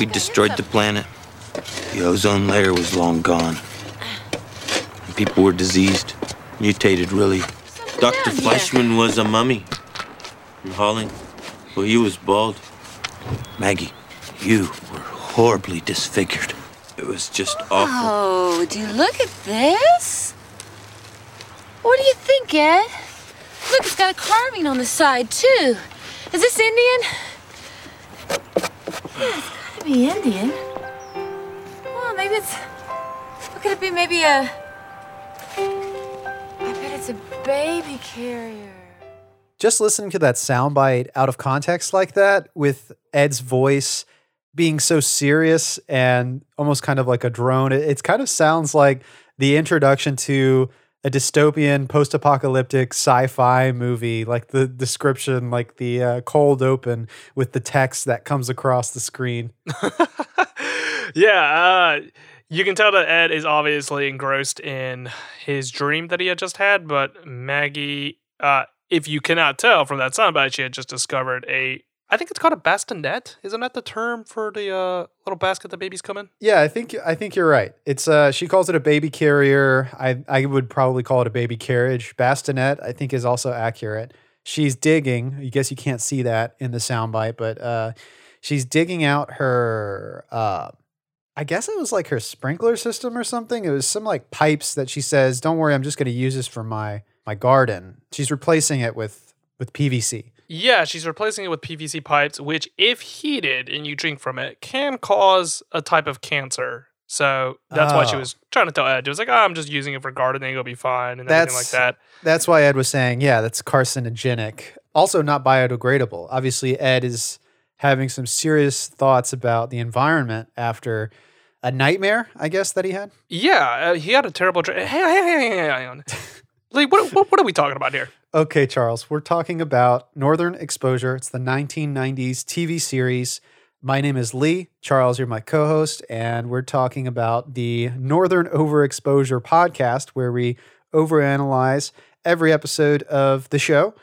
We destroyed the planet. The ozone layer was long gone. And people were diseased, mutated, really. Dr. Fleischman was a mummy from Holland. Well, he was bald. Maggie, you were horribly disfigured. It was just awful. Oh, do you look at this? What do you think, Ed? Look, it's got a carving on the side, too. Is this Indian? Yeah, be Indian. Well, maybe it's. What could it be? Maybe a. I bet it's a baby carrier. just listening to that soundbite out of context like that with Ed's voice being so serious and almost kind of like a drone, it, it kind of sounds like the introduction to a dystopian post-apocalyptic sci-fi movie like the description like the uh, cold open with the text that comes across the screen yeah, uh, you can tell that Ed is obviously engrossed in his dream that he had just had, but Maggie, uh, if you cannot tell from that soundbite, she had just discovered a. I think it's called a bassinet. Isn't that the term for the uh, little basket that babies come in? Yeah, I think I think you're right. It's uh she calls it a baby carrier. I I would probably call it a baby carriage. Bassinet, I think, is also accurate. She's digging. I guess you can't see that in the soundbite, but uh she's digging out her uh I guess it was like her sprinkler system or something. It was some like pipes that she says, "Don't worry, I'm just going to use this for my my garden." She's replacing it with with PVC. Yeah, she's replacing it with PVC pipes, which, if heated and you drink from it, can cause a type of cancer. So that's why she Oh. was trying to tell Ed. It was like, oh, I'm just using it for gardening. It'll be fine and everything like that. That's why Ed was saying, yeah, that's carcinogenic. Also, not biodegradable. Obviously, Ed is having some serious thoughts about the environment after a nightmare, I guess, that he had. Yeah, uh, he had a terrible. Dr- hey, hey, hey, hey, hang on. like, what, what, what are we talking about here? Okay, Charles, we're talking about Northern Exposure. It's the 1990s TV series. My name is Lee. Charles, you're my co host, and we're talking about the Northern Overexposure podcast, where we overanalyze every episode of the show.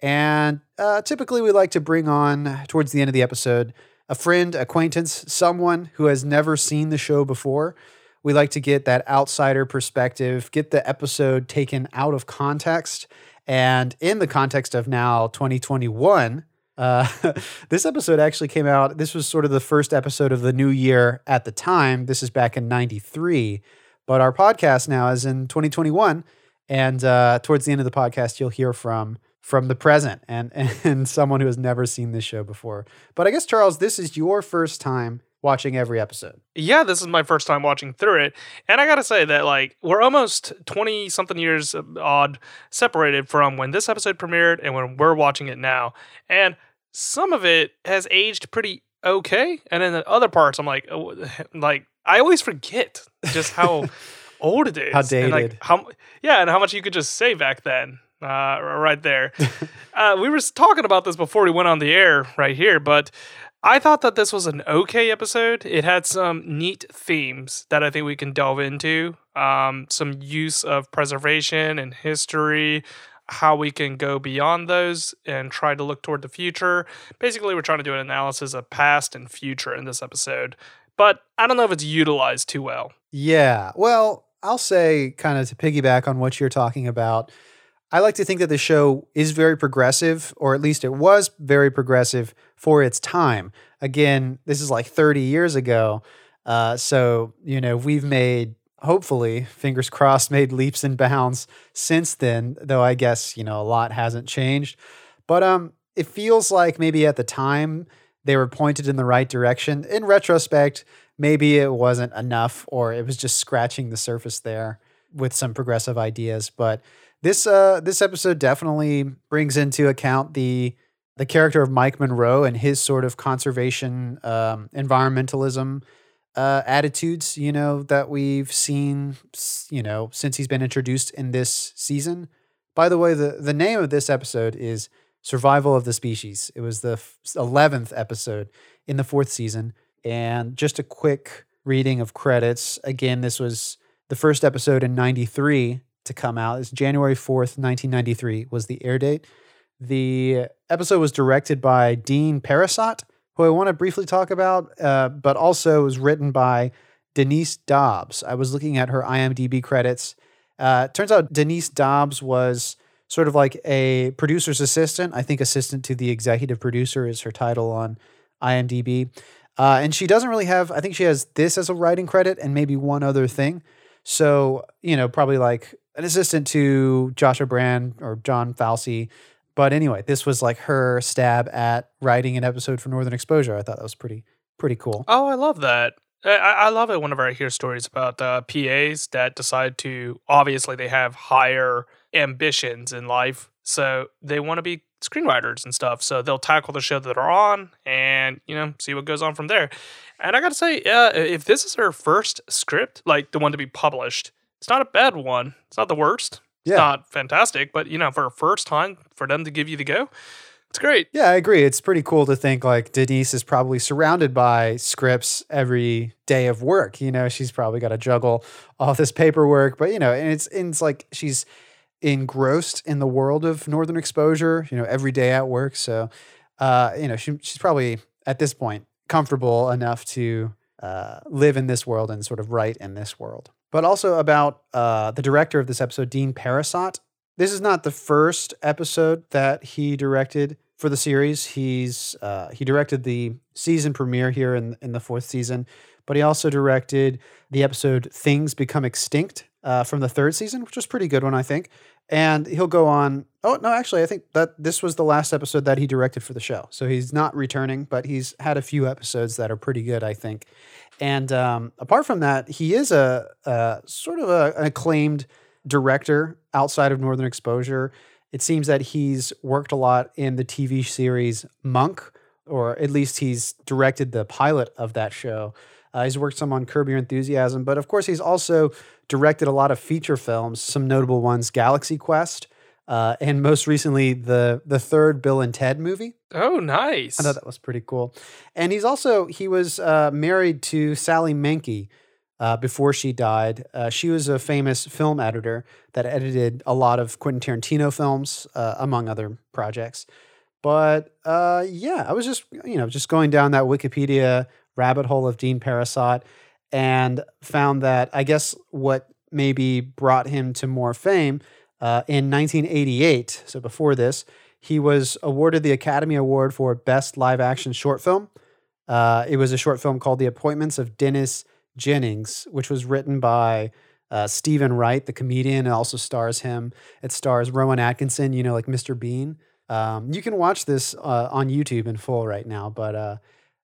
And uh, typically, we like to bring on, towards the end of the episode, a friend, acquaintance, someone who has never seen the show before. We like to get that outsider perspective, get the episode taken out of context. And in the context of now 2021, uh, this episode actually came out. This was sort of the first episode of the new year at the time. This is back in 93. But our podcast now is in 2021. And uh, towards the end of the podcast, you'll hear from from the present and and someone who has never seen this show before. But I guess Charles, this is your first time watching every episode. Yeah, this is my first time watching through it. And I got to say that, like, we're almost 20 something years uh, odd separated from when this episode premiered and when we're watching it now. And some of it has aged pretty okay. And then the other parts, I'm like, oh, like, I always forget just how old it is. How And dated. like, how, yeah, and how much you could just say back then. Uh, right there. uh, we were talking about this before we went on the air right here, but I thought that this was an okay episode. It had some neat themes that I think we can delve into. Um, some use of preservation and history, how we can go beyond those and try to look toward the future. Basically, we're trying to do an analysis of past and future in this episode, but I don't know if it's utilized too well. Yeah. Well, I'll say, kind of to piggyback on what you're talking about, I like to think that the show is very progressive, or at least it was very progressive for its time. Again, this is like 30 years ago. Uh, so, you know, we've made, hopefully, fingers crossed, made leaps and bounds since then, though I guess, you know, a lot hasn't changed. But um, it feels like maybe at the time they were pointed in the right direction. In retrospect, maybe it wasn't enough or it was just scratching the surface there with some progressive ideas. But this uh this episode definitely brings into account the the character of Mike Monroe and his sort of conservation um, environmentalism uh, attitudes, you know, that we've seen, you know, since he's been introduced in this season. By the way, the the name of this episode is Survival of the Species. It was the 11th episode in the fourth season. And just a quick reading of credits. Again, this was the first episode in 93 to come out. It's January 4th, 1993 was the air date. The episode was directed by Dean Parisot, who I want to briefly talk about, uh, but also was written by Denise Dobbs. I was looking at her IMDb credits. Uh, turns out Denise Dobbs was sort of like a producer's assistant. I think assistant to the executive producer is her title on IMDb. Uh, and she doesn't really have, I think she has this as a writing credit and maybe one other thing. So, you know, probably like an assistant to Joshua Brand or John Falsey. But anyway, this was like her stab at writing an episode for Northern Exposure. I thought that was pretty, pretty cool. Oh, I love that. I, I love it whenever I hear stories about uh, PAs that decide to, obviously, they have higher ambitions in life. So they want to be screenwriters and stuff. So they'll tackle the show that they're on and, you know, see what goes on from there. And I got to say, yeah, if this is her first script, like the one to be published, it's not a bad one. It's not the worst. It's Yeah. not fantastic, but, you know, for a first time, for them to give you the go, it's great. Yeah, I agree. It's pretty cool to think like Denise is probably surrounded by scripts every day of work. You know, she's probably got to juggle all this paperwork, but you know, and it's and it's like she's engrossed in the world of Northern Exposure. You know, every day at work. So, uh, you know, she, she's probably at this point comfortable enough to uh, live in this world and sort of write in this world. But also about uh, the director of this episode, Dean Parisot. This is not the first episode that he directed for the series. He's uh, he directed the season premiere here in in the fourth season, but he also directed the episode "Things Become Extinct" uh, from the third season, which was a pretty good one, I think. And he'll go on. Oh no, actually, I think that this was the last episode that he directed for the show. So he's not returning, but he's had a few episodes that are pretty good, I think. And um, apart from that, he is a, a sort of a, an acclaimed director outside of Northern Exposure. It seems that he's worked a lot in the TV series Monk, or at least he's directed the pilot of that show. Uh, he's worked some on Curb Your Enthusiasm, but of course, he's also directed a lot of feature films, some notable ones Galaxy Quest, uh, and most recently, the, the third Bill and Ted movie. Oh, nice. I thought that was pretty cool. And he's also he was uh, married to Sally Menke uh, before she died. Uh, she was a famous film editor that edited a lot of Quentin Tarantino films, uh, among other projects. But uh, yeah, I was just you know just going down that Wikipedia rabbit hole of Dean Parisot and found that I guess what maybe brought him to more fame uh, in 1988. So before this, he was awarded the Academy Award for Best Live Action Short Film. Uh, it was a short film called The Appointments of Dennis Jennings, which was written by uh, Steven Wright, the comedian. It also stars him. It stars Rowan Atkinson, you know, like Mr. Bean. Um, you can watch this uh, on YouTube in full right now, but uh,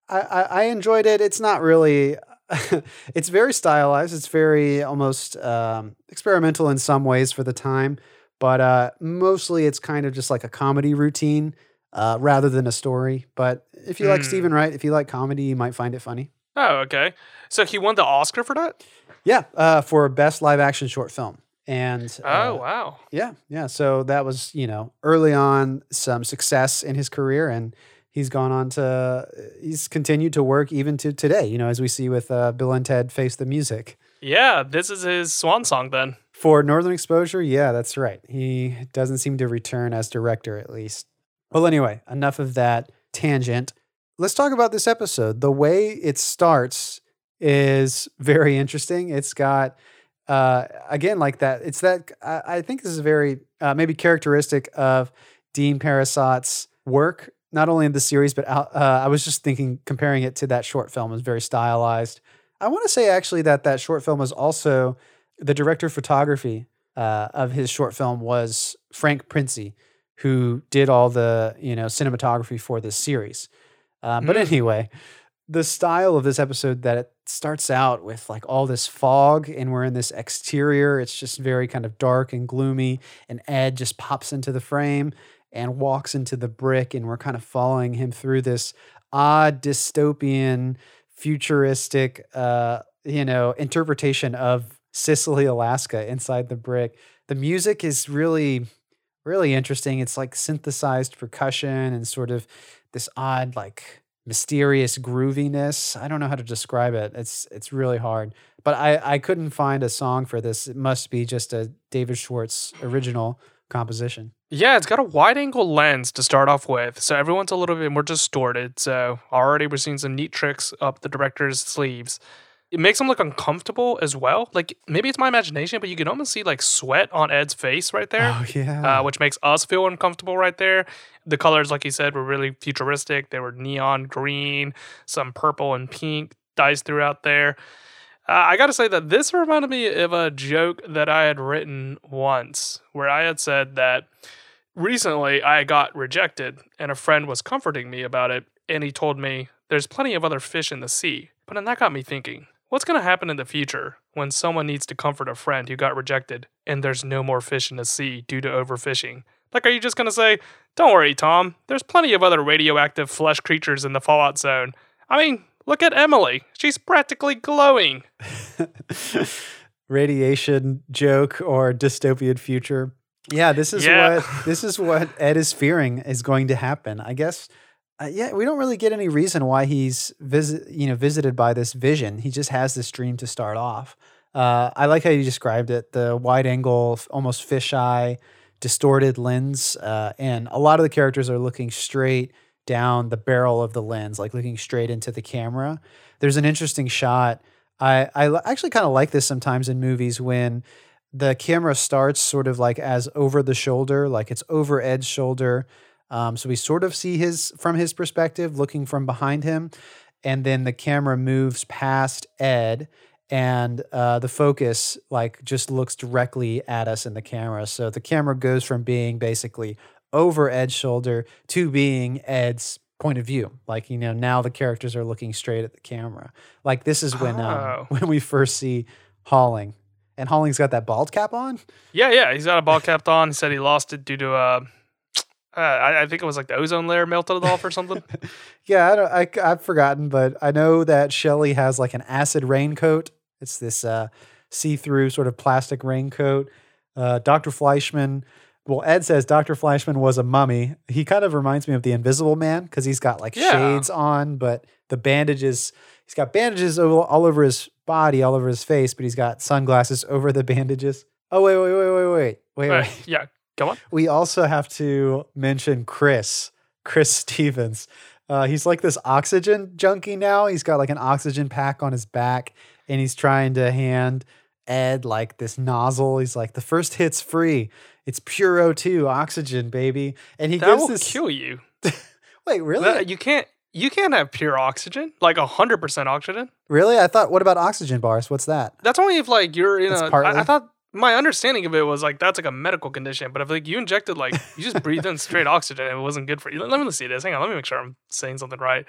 I, I enjoyed it. It's not really. it's very stylized. It's very almost um, experimental in some ways for the time, but uh, mostly it's kind of just like a comedy routine uh, rather than a story. But if you like Hmm. Steven Wright, if you like comedy, you might find it funny. Oh, okay. So he won the Oscar for that? Yeah, uh, for best live action short film. And Oh, uh, wow. yeah, yeah. So that was you know early on some success in his career, and he's gone on to he's continued to work even to today. You know, as we see with uh, Bill and Ted Face the Music. Yeah, this is his swan song then. For Northern Exposure, yeah, that's right. He doesn't seem to return as director, at least. Well, anyway, enough of that tangent. Let's talk about this episode. The way it starts is very interesting. It's got, uh, again, like that. It's that, I, I think this is very, uh, maybe characteristic of Dean Parisot's work, not only in the series, but out, uh, I was just thinking, comparing it to that short film, is very stylized. I want to say actually that that short film was also the director of photography uh, of his short film was Frank Prinzi, who did all the you know cinematography for this series. Uh, but Mm. anyway, the style of this episode that it starts out with like all this fog and we're in this exterior. It's just very kind of dark and gloomy. And Ed just pops into the frame and walks into the brick, and we're kind of following him through this odd dystopian, futuristic, uh, you know, interpretation of Cicely, Alaska inside the brick. The music is really, really interesting. It's like synthesized percussion and sort of this odd, like mysterious grooviness. I don't know how to describe it. It's it's really hard. But I, I couldn't find a song for this. It must be just a David Schwartz original composition. Yeah, it's got a wide angle lens to start off with, so everyone's a little bit more distorted. So already we're seeing some neat tricks up the director's sleeves. It makes him look uncomfortable as well. Like maybe it's my imagination, but you can almost see like sweat on Ed's face right there, Oh yeah. uh, which makes us feel uncomfortable right there. The colors, like you said, were really futuristic. They were neon green, some purple and pink dyes throughout there. Uh, I got to say that this reminded me of a joke that I had written once, where I had said that recently I got rejected and a friend was comforting me about it. And he told me there's plenty of other fish in the sea. But then that got me thinking what's going to happen in the future when someone needs to comfort a friend who got rejected and there's no more fish in the sea due to overfishing? Like, are you just going to say, don't worry, Tom, there's plenty of other radioactive flesh creatures in the Fallout zone? I mean, look at Emily. She's practically glowing. Radiation joke or dystopian future. Yeah, this is Yeah. what this is what Ed is fearing is going to happen. I guess. Uh, yeah, we don't really get any reason why he's visit, you know, visited by this vision. He just has this dream to start off. Uh, I like how you described it: the wide angle, almost fisheye, distorted lens, uh, and a lot of the characters are looking straight down the barrel of the lens, like looking straight into the camera. There's an interesting shot. I I actually kind of like this sometimes in movies when the camera starts sort of like as over the shoulder, like it's over Ed's shoulder. Um, so we sort of see his from his perspective, looking from behind him, and then the camera moves past Ed, and uh, the focus like just looks directly at us in the camera. So the camera goes from being basically over Ed's shoulder to being Ed's point of view. Like you know now the characters are looking straight at the camera. Like this is when Oh. um, when we first see Holling, and Holling's got that bald cap on. Yeah, yeah, he's got a bald cap on. He said he lost it due to, uh, uh, I, I think it was like the ozone layer melted off or something. Yeah, I don't, I, I've forgotten, but I know that Shelly has like an acid raincoat. It's this uh, see-through sort of plastic raincoat. Uh, Dr. Fleischman, well, Ed says Dr. Fleischman was a mummy. He kind of reminds me of the Invisible Man because he's got like Yeah. shades on, but the bandages, he's got bandages all, all over his body, all over his face, but he's got sunglasses over the bandages. Oh, wait, wait, wait, wait, wait, wait, Uh, wait. yeah, go on. We also have to mention Chris, Chris Stevens. Uh, he's like this oxygen junkie now. He's got like an oxygen pack on his back, and he's trying to hand Ed like this nozzle. He's like, the first hit's free. It's pure O2 oxygen, baby. And he That gives will this. kill you. Wait, really? That- you can't. You can't have pure oxygen, like hundred percent oxygen. really? I thought. What about oxygen bars? What's that? That's only if like you're in It's a. I, partly- I thought my understanding of it was like that's like a medical condition, but if like you injected like you just breathed in straight oxygen, and it wasn't good for you. Let, let me see this. Hang on, let me make sure I'm saying something right.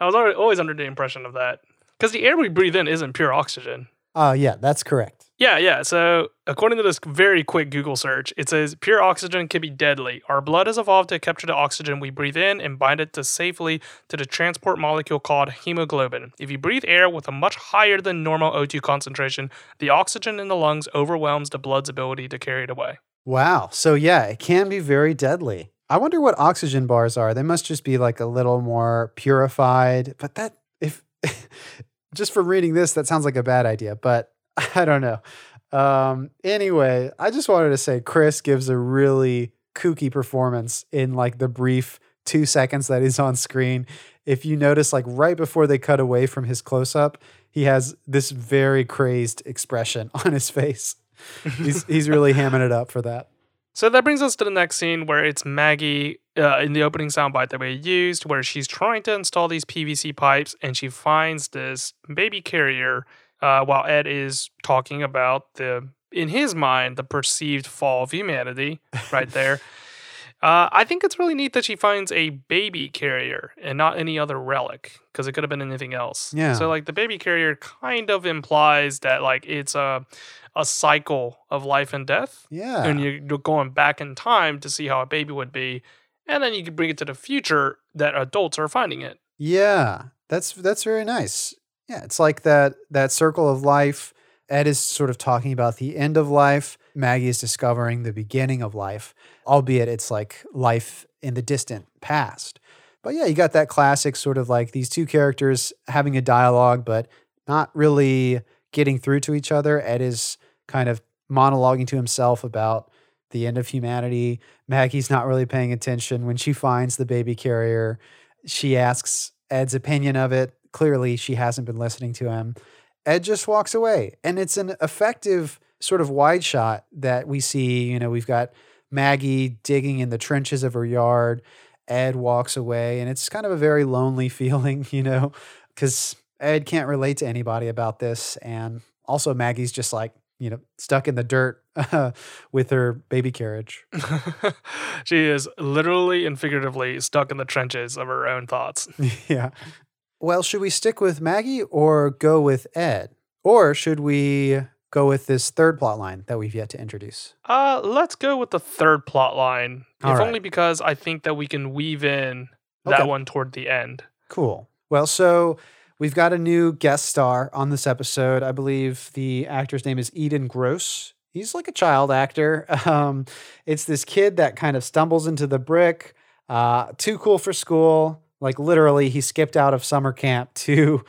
I was already, always under the impression of that because the air we breathe in isn't pure oxygen. Oh, yeah, that's correct. Yeah, yeah. So, according to this very quick Google search, it says pure oxygen can be deadly. Our blood has evolved to capture the oxygen we breathe in and bind it to safely to the transport molecule called hemoglobin. If you breathe air with a much higher than normal O2 concentration, the oxygen in the lungs overwhelms the blood's ability to carry it away. Wow. So yeah, it can be very deadly. I wonder what oxygen bars are. They must just be like a little more purified. But that if just from reading this, that sounds like a bad idea. But I don't know. Um, anyway, I just wanted to say Chris gives a really kooky performance in like the brief two seconds that he's on screen. If you notice, like right before they cut away from his close up, he has this very crazed expression on his face. he's he's really hamming it up for that. So that brings us to the next scene where it's Maggie uh, in the opening soundbite that we used, where she's trying to install these PVC pipes and she finds this baby carrier uh, while Ed is talking about the, in his mind, the perceived fall of humanity right there. Uh, I think it's really neat that she finds a baby carrier and not any other relic because it could have been anything else. Yeah. So like the baby carrier kind of implies that like it's a a cycle of life and death Yeah. and you're going back in time to see how a baby would be, and then you can bring it to the future that adults are finding it. Yeah, that's that's very nice. Yeah, it's like that that circle of life. Ed is sort of talking about the end of life. Maggie is discovering the beginning of life, albeit it's like life in the distant past. But yeah, you got that classic sort of like these two characters having a dialogue, but not really getting through to each other. Ed is kind of monologuing to himself about the end of humanity. Maggie's not really paying attention. When she finds the baby carrier, she asks Ed's opinion of it. Clearly, she hasn't been listening to him. Ed just walks away. And it's an effective sort of wide shot that we see. You know, we've got Maggie digging in the trenches of her yard. Ed walks away, and it's kind of a very lonely feeling, you know, because Ed can't relate to anybody about this. And also, Maggie's just like, you know, stuck in the dirt with her baby carriage. she is literally and figuratively stuck in the trenches of her own thoughts. yeah. Well, should we stick with Maggie or go with Ed? Or should we go with this third plot line that we've yet to introduce? Uh, let's go with the third plot line, All if right. only because I think that we can weave in that Okay. one toward the end. Cool. Well, so we've got a new guest star on this episode. I believe the actor's name is Eden Gross. He's like a child actor. Um, it's this kid that kind of stumbles into the brick, uh, too cool for school. Like literally, he skipped out of summer camp to,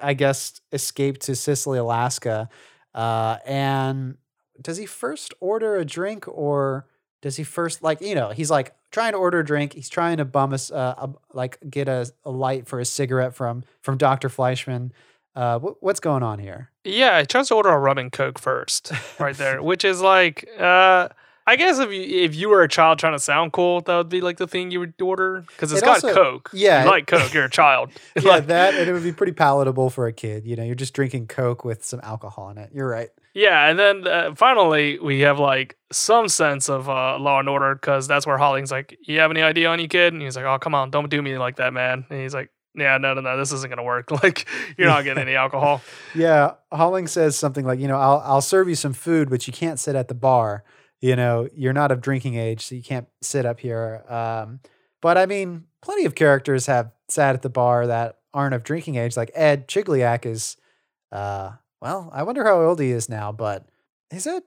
I guess, escape to Cicely, Alaska. Uh, and does he first order a drink or does he first like you know he's like trying to order a drink he's trying to bum us uh, a, like get a, a light for a cigarette from from dr fleischman uh wh- what's going on here Yeah, I tries to order a rum and coke first, right there, which is like, uh, I guess if you if you were a child trying to sound cool, that would be like the thing you would order because it's It got also- coke. yeah, you like coke. You're a child. yeah Like, that and it would be pretty palatable for a kid you know you're just drinking coke with some alcohol in it you're right Yeah, and then uh, finally we have like some sense of uh, law and order because that's where Holling's like, "You have any idea on you, kid?" And he's like, "Oh, come on, don't do me like that, man." And he's like, "Yeah, no, no, no, this isn't gonna work. Like, you're not getting any alcohol." yeah holling says something like you know i'll i'll serve you some food but you can't sit at the bar you know you're not of drinking age so you can't sit up here um but i mean plenty of characters have sat at the bar that aren't of drinking age like ed chigliak is uh well i wonder how old he is now but is it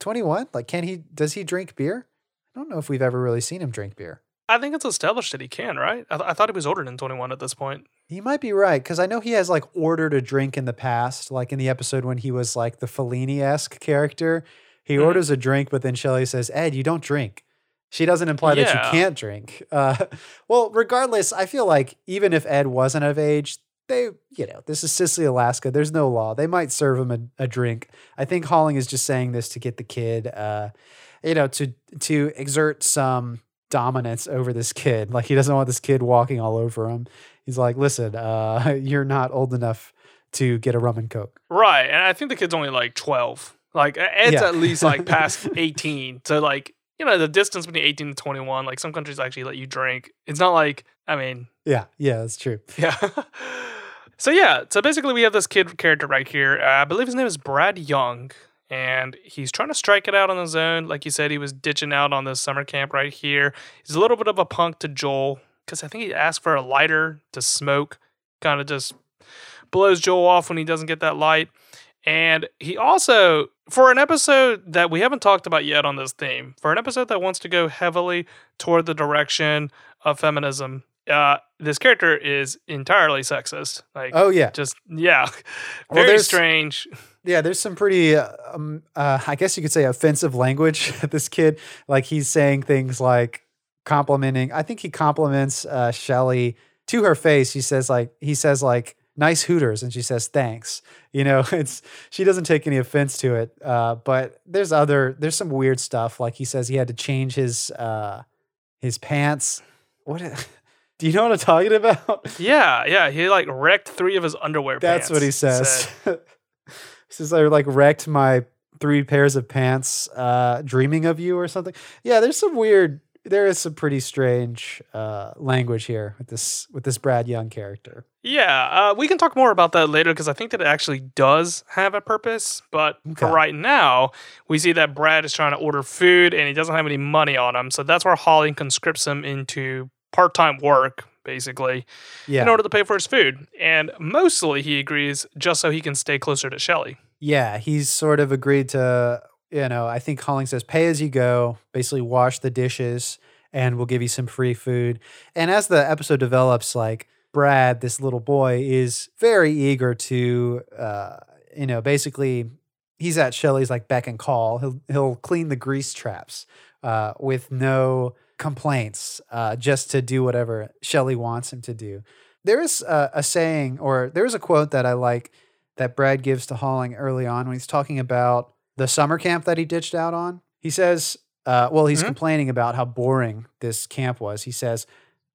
21 like can he does he drink beer i don't know if we've ever really seen him drink beer I think it's established that he can, right? I, th- I thought he was older than 21 at this point. He might be right because I know he has like ordered a drink in the past, like in the episode when he was like the Fellini esque character. He Mhm. orders a drink, but then Shelly says, "Ed, you don't drink." She doesn't imply that you can't drink. Uh, well, regardless, I feel like even if Ed wasn't of age, they, you know, this is Cicely, Alaska. There's no law. They might serve him a, a drink. I think Holling is just saying this to get the kid, uh, you know, to to exert some dominance over this kid. Like he doesn't want this kid walking all over him. He's like, listen, uh, you're not old enough to get a rum and coke. Right, and I think the kid's only like 12. Like Ed's Yeah. at least like past 18. So like, you know, the distance between 18 and 21, like some countries actually let you drink. It's not like, I mean, Yeah, yeah, that's true. yeah. so yeah, so basically we have this kid character right here. Uh, I believe his name is Brad Young, and he's trying to strike it out on his own. Like you said, he was ditching out on this summer camp right here. He's a little bit of a punk to Joel because I think he asked for a lighter to smoke. Kind of just blows Joel off when he doesn't get that light. And he also, for an episode that we haven't talked about yet on this theme, for an episode that wants to go heavily toward the direction of feminism, uh, this character is entirely sexist. Like, Oh yeah, just yeah, Well, very there's- strange. yeah. There's some pretty, uh, um, uh, I guess you could say, offensive language. this kid, like he's saying things like complimenting. I think he compliments uh, Shelly to her face. He says like he says like nice hooters, and she says thanks. You know, it's she doesn't take any offense to it. Uh, but there's other there's some weird stuff. Like he says he had to change his uh, his pants. What? Do you know what I'm talking about? Yeah, yeah, he like wrecked three of his underwear. Pants. That's what he says. he says I like wrecked my three pairs of pants uh dreaming of you or something. Yeah, there's some weird there is some pretty strange uh language here with this with this Brad Young character. Yeah, uh, we can talk more about that later because I think that it actually does have a purpose. But for right now, we see that Brad is trying to order food and he doesn't have any money on him. So that's where Holly conscripts him into part time work, basically, Yeah. in order to pay for his food. And mostly he agrees just so he can stay closer to Shelly. yeah, he's sort of agreed to, you know, I think Holling says pay as you go, basically wash the dishes and we'll give you some free food. And as the episode develops, like Brad, this little boy, is very eager to, uh, you know, basically he's at Shelly's like beck and call. He'll he'll clean the grease traps uh, with no complaints, uh, just to do whatever Shelly wants him to do. There is a, a saying, or there is a quote that I like that Brad gives to Holling early on when he's talking about the summer camp that he ditched out on. He says, uh, well, he's Mhm. complaining about how boring this camp was. He says,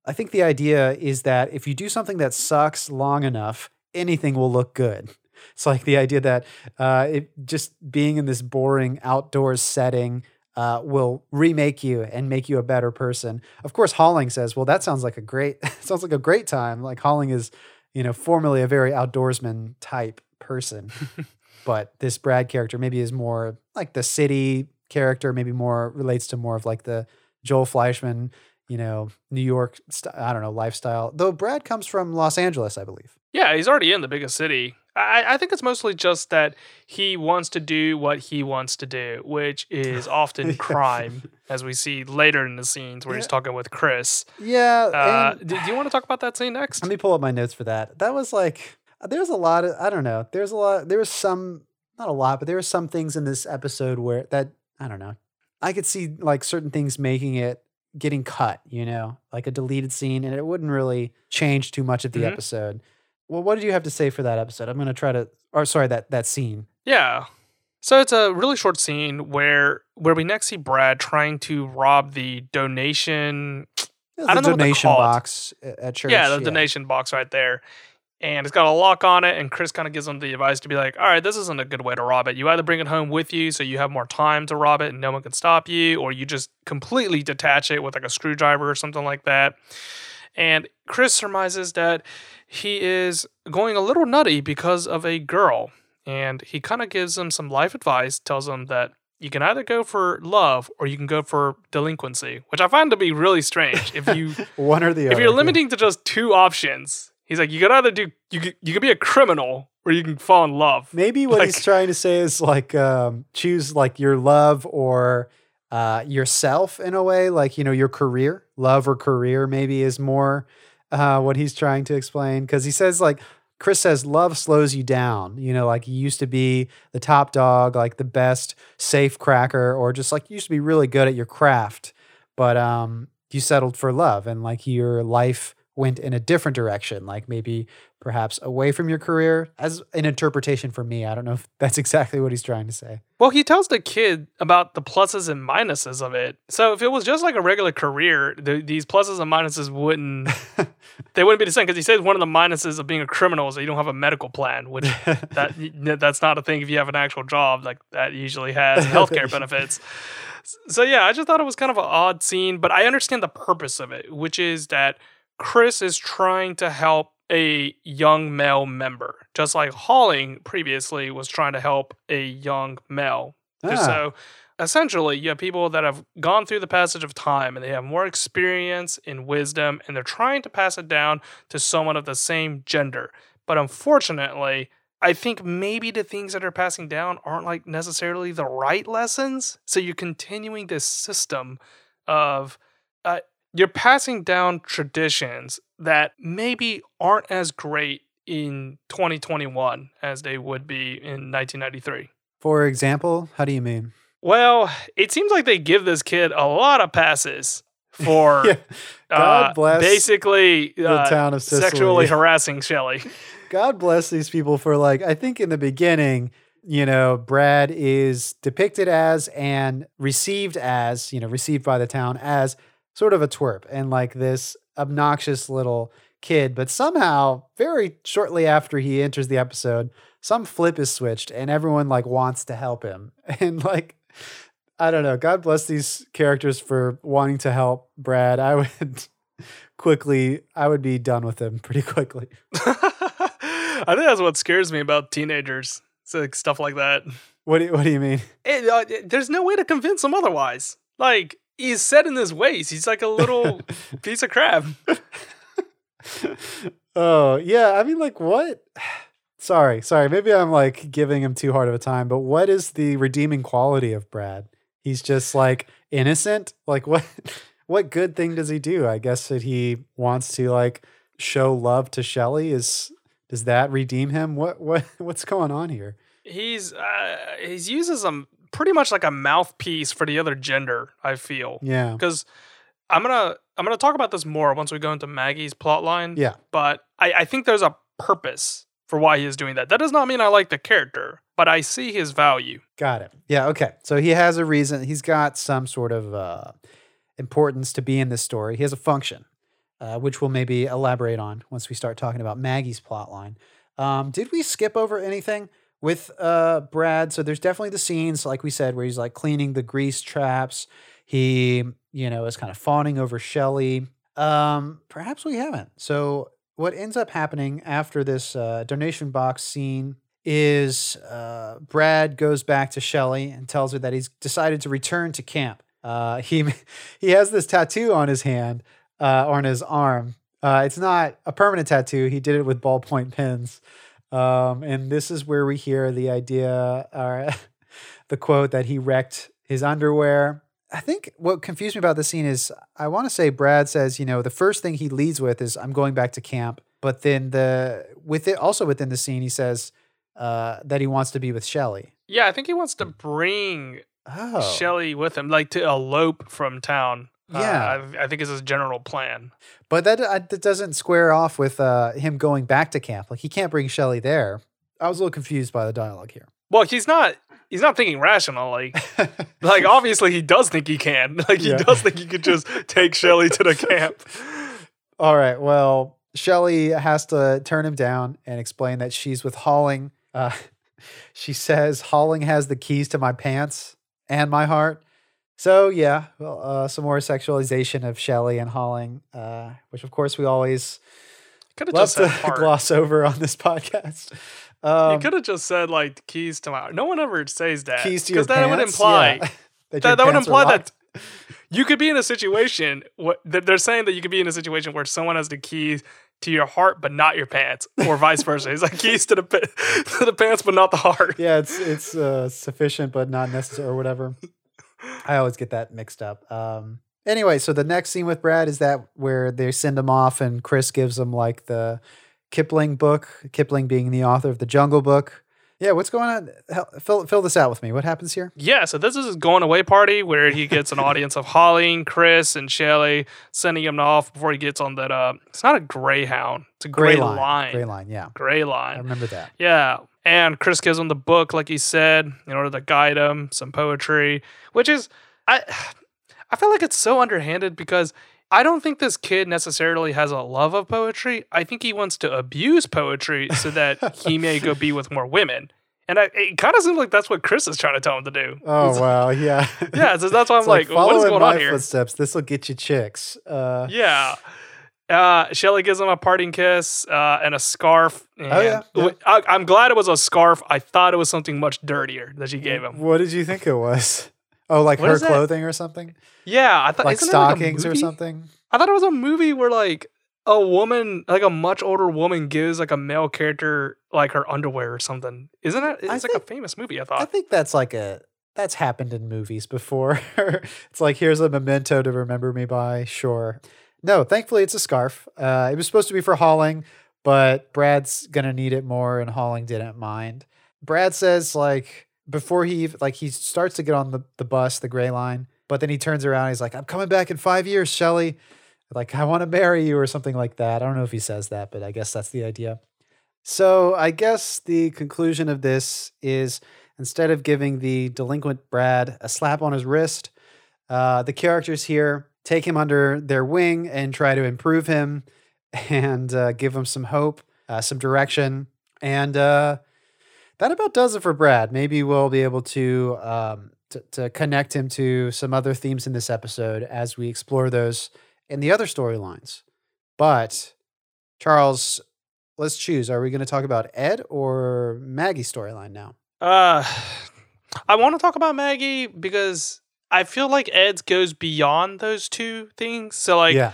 I think the idea is that if you do something that sucks long enough, anything will look good. It's like the idea that uh, it just being in this boring outdoors setting uh, will remake you and make you a better person. Of course, Holling says, "Well, that sounds like a great sounds like a great time." Like Holling is, you know, formerly a very outdoorsman type person, but this Brad character maybe is more like the city character. Maybe more relates to more of like the Joel Fleischman, you know, New York. I don't know lifestyle. Though Brad comes from Los Angeles, I believe. Yeah, he's already in the biggest city. I, I think it's mostly just that he wants to do what he wants to do, which is often Yeah. crime, as we see later in the scenes where he's talking with Chris. Yeah. Uh, and- do, do you want to talk about that scene next? Let me pull up my notes for that. That was like there's a lot of I don't know. There's a lot there was some not a lot, but there were some things in this episode where that I don't know. I could see like certain things making it getting cut, you know, like a deleted scene and it wouldn't really change too much of the Mhm. episode. Well, what did you have to say for that episode? I'm going to try to or sorry, that that scene. Yeah. So it's a really short scene where where we next see Brad trying to rob the donation. I don't the know what donation called. box at church. yeah, the donation box right there. And it's got a lock on it, and Chris kind of gives him the advice to be like, all right, this isn't a good way to rob it. You either bring it home with you so you have more time to rob it and no one can stop you, or you just completely detach it with like a screwdriver or something like that. And Chris surmises that he is going a little nutty because of a girl. And he kind of gives him some life advice, tells him that you can either go for love or you can go for delinquency, which I find to be really strange. If you One or the other. if you're yeah. limiting to just two options, he's like, you could either do you could, you could be a criminal or you can fall in love. Maybe what Like- he's trying to say is like um, choose like your love or uh, yourself in a way, like you know your career, love or career. Maybe is more uh, what he's trying to explain because he says like Chris says love slows you down. You know, like you used to be the top dog, like the best safe cracker, or just like you used to be really good at your craft, but um, you settled for love and like your life went in a different direction, like maybe perhaps away from your career as an interpretation for me. I don't know if that's exactly what he's trying to say. Well, he tells the kid about the pluses and minuses of it. So if it was just like a regular career, the, these pluses and minuses wouldn't they wouldn't be the same because he says one of the minuses of being a criminal is that you don't have a medical plan, which that that's not a thing if you have an actual job like that usually has healthcare benefits. So yeah, I just thought it was kind of an odd scene, but I understand the purpose of it, which is that Chris is trying to help a young male member, just like Halling previously was trying to help a young male. Ah. So essentially, you have people that have gone through the passage of time and they have more experience and wisdom, and they're trying to pass it down to someone of the same gender. But unfortunately, I think maybe the things that they're passing down aren't like necessarily the right lessons. So you're continuing this system of uh, you're passing down traditions that maybe aren't as great in 2021 as they would be in 1993. For example, how do you mean? Well, it seems like they give this kid a lot of passes for Yeah. God uh, basically the uh, town of Cicely. sexually harassing Shelly. God bless these people for like I think in the beginning, you know, Brad is depicted as and received as, you know, received by the town as sort of a twerp and like this obnoxious little kid, but somehow very shortly after he enters the episode, some flip is switched and everyone like wants to help him. And like I don't know, God bless these characters for wanting to help Brad. I would quickly I would be done with him pretty quickly. I think that's what scares me about teenagers. It's like stuff like that. What do you, what do you mean? It, uh, it- there's no way to convince him otherwise. Like he's set in his ways. He's like a little piece of crap. oh yeah, I mean, like what? Sorry, sorry. Maybe I'm like giving him too hard of a time. But what is the redeeming quality of Brad? He's just like innocent. Like what? What good thing does he do? I guess that he wants to like show love to Shelly. Is does that redeem him? What what what's going on here? he's uh, he's uses them pretty much like a mouthpiece for the other gender. I feel Yeah. because I'm gonna I'm gonna talk about this more once we go into Maggie's plot line. Yeah. but I, I think there's a purpose for why he is doing that. That does not mean I like the character, but I see his value. Got it. Yeah. Okay. So he has a reason. He's got some sort of uh, importance to be in this story. He has a function, uh, which we'll maybe elaborate on once we start talking about Maggie's plot line. Um, did we skip over anything with uh, Brad? So there's definitely the scenes, like we said, where he's like cleaning the grease traps. He, you know, is kind of fawning over Shelly. Um, perhaps we haven't. So what ends up happening after this uh, donation box scene is uh, Brad goes back to Shelly and tells her that he's decided to return to camp. Uh, he he has this tattoo on his hand uh, or on his arm. Uh, it's not a permanent tattoo. He did it with ballpoint pens. Um, and this is where we hear the idea, or the quote that he wrecked his underwear. I think what confused me about the scene is I want to say Brad says, you know, the first thing he leads with is I'm going back to camp, but then the with it also within the scene he says uh, that he wants to be with Shelly. Yeah, I think he wants to bring Oh, Shelly with him, like to elope from town. Uh, Yeah. I, I think is his general plan. but that uh, that doesn't square off with uh, him going back to camp. Like he can't bring Shelly there. I was a little confused by the dialogue here. Well, he's not. He's not thinking rationally. Like obviously he does think he can. Like he Yeah. does think he could just take Shelly to the camp. All right. Well, Shelly has to turn him down and explain that she's with Holling. Uh, she says Holling has the keys to my pants and my heart. So yeah, well, uh, some more sexualization of Shelly and Holling, uh, which of course we always Could have just to gloss over on this podcast. you Um, could have just said like keys to my. No one ever says that. keys to your that would imply Yeah. that, that, that would imply that you could be in a situation. What that they're saying that you could be in a situation where someone has the keys to your heart but not your pants, or vice versa. It's like keys to the to the pants but not the heart. yeah, it's it's uh, sufficient but not necessary or whatever. I always get that mixed up. Um, anyway, so the next scene with Brad is that where they send him off, and Chris gives him like the Kipling book. Kipling being the author of the Jungle Book. Yeah, what's going on? Hel- Fill fill this out with me. What happens here? Yeah, so this is his going away party where he gets an audience of Holly, Chris, and Shelly sending him off before he gets on that. Uh, it's not a Greyhound, it's a Gray, line. Gray line. Yeah, Gray line. I line. remember that. Yeah. And Chris gives him the book, like he said, in order to guide him, some poetry, which is I I feel like it's so underhanded because I don't think this kid necessarily has a love of poetry. I think he wants to abuse poetry so that he may go be with more women. And I, it kind of seems like that's what Chris is trying to tell him to do. Oh wow, yeah. Yeah, so that's why I'm It's like, what is going on here? footsteps. This will get you chicks. Uh, Yeah. Uh, Shelly gives him a parting kiss uh, and a scarf. And Oh, yeah, yeah. I, I'm glad it was a scarf. I thought it was something much dirtier that she gave him. What did you think it was? Oh, like What her clothing or something? Yeah, I thought Like isn't like stockings or something? I thought it was a movie where like a woman, like a much older woman, gives like a male character like her underwear or something. Isn't it? It's I like think- a famous movie. I thought. I think that's like a that's happened in movies before. it's like here's a memento to remember me by. Sure. No, thankfully it's a scarf. Uh, it was supposed to be for Holling, but Brad's gonna need it more, and Holling didn't mind. Brad says like before he like he starts to get on the, the bus, the gray line, but then he turns around. He's like, "I'm coming back in five years, Shelly. Like I want to marry you or something like that." I don't know if he says that, but I guess that's the idea. So I guess the conclusion of this is instead of giving the delinquent Brad a slap on his wrist, uh, the characters here take him under their wing and try to improve him and uh, give him some hope, uh, some direction. And uh, that about does it for Brad. Maybe we'll be able to, um, to to connect him to some other themes in this episode as we explore those in the other storylines. But Charles, let's choose. Are we going to talk about Ed or Maggie's storyline now? Uh, I want to talk about Maggie because I feel like Ed's goes beyond those two things. So like yeah,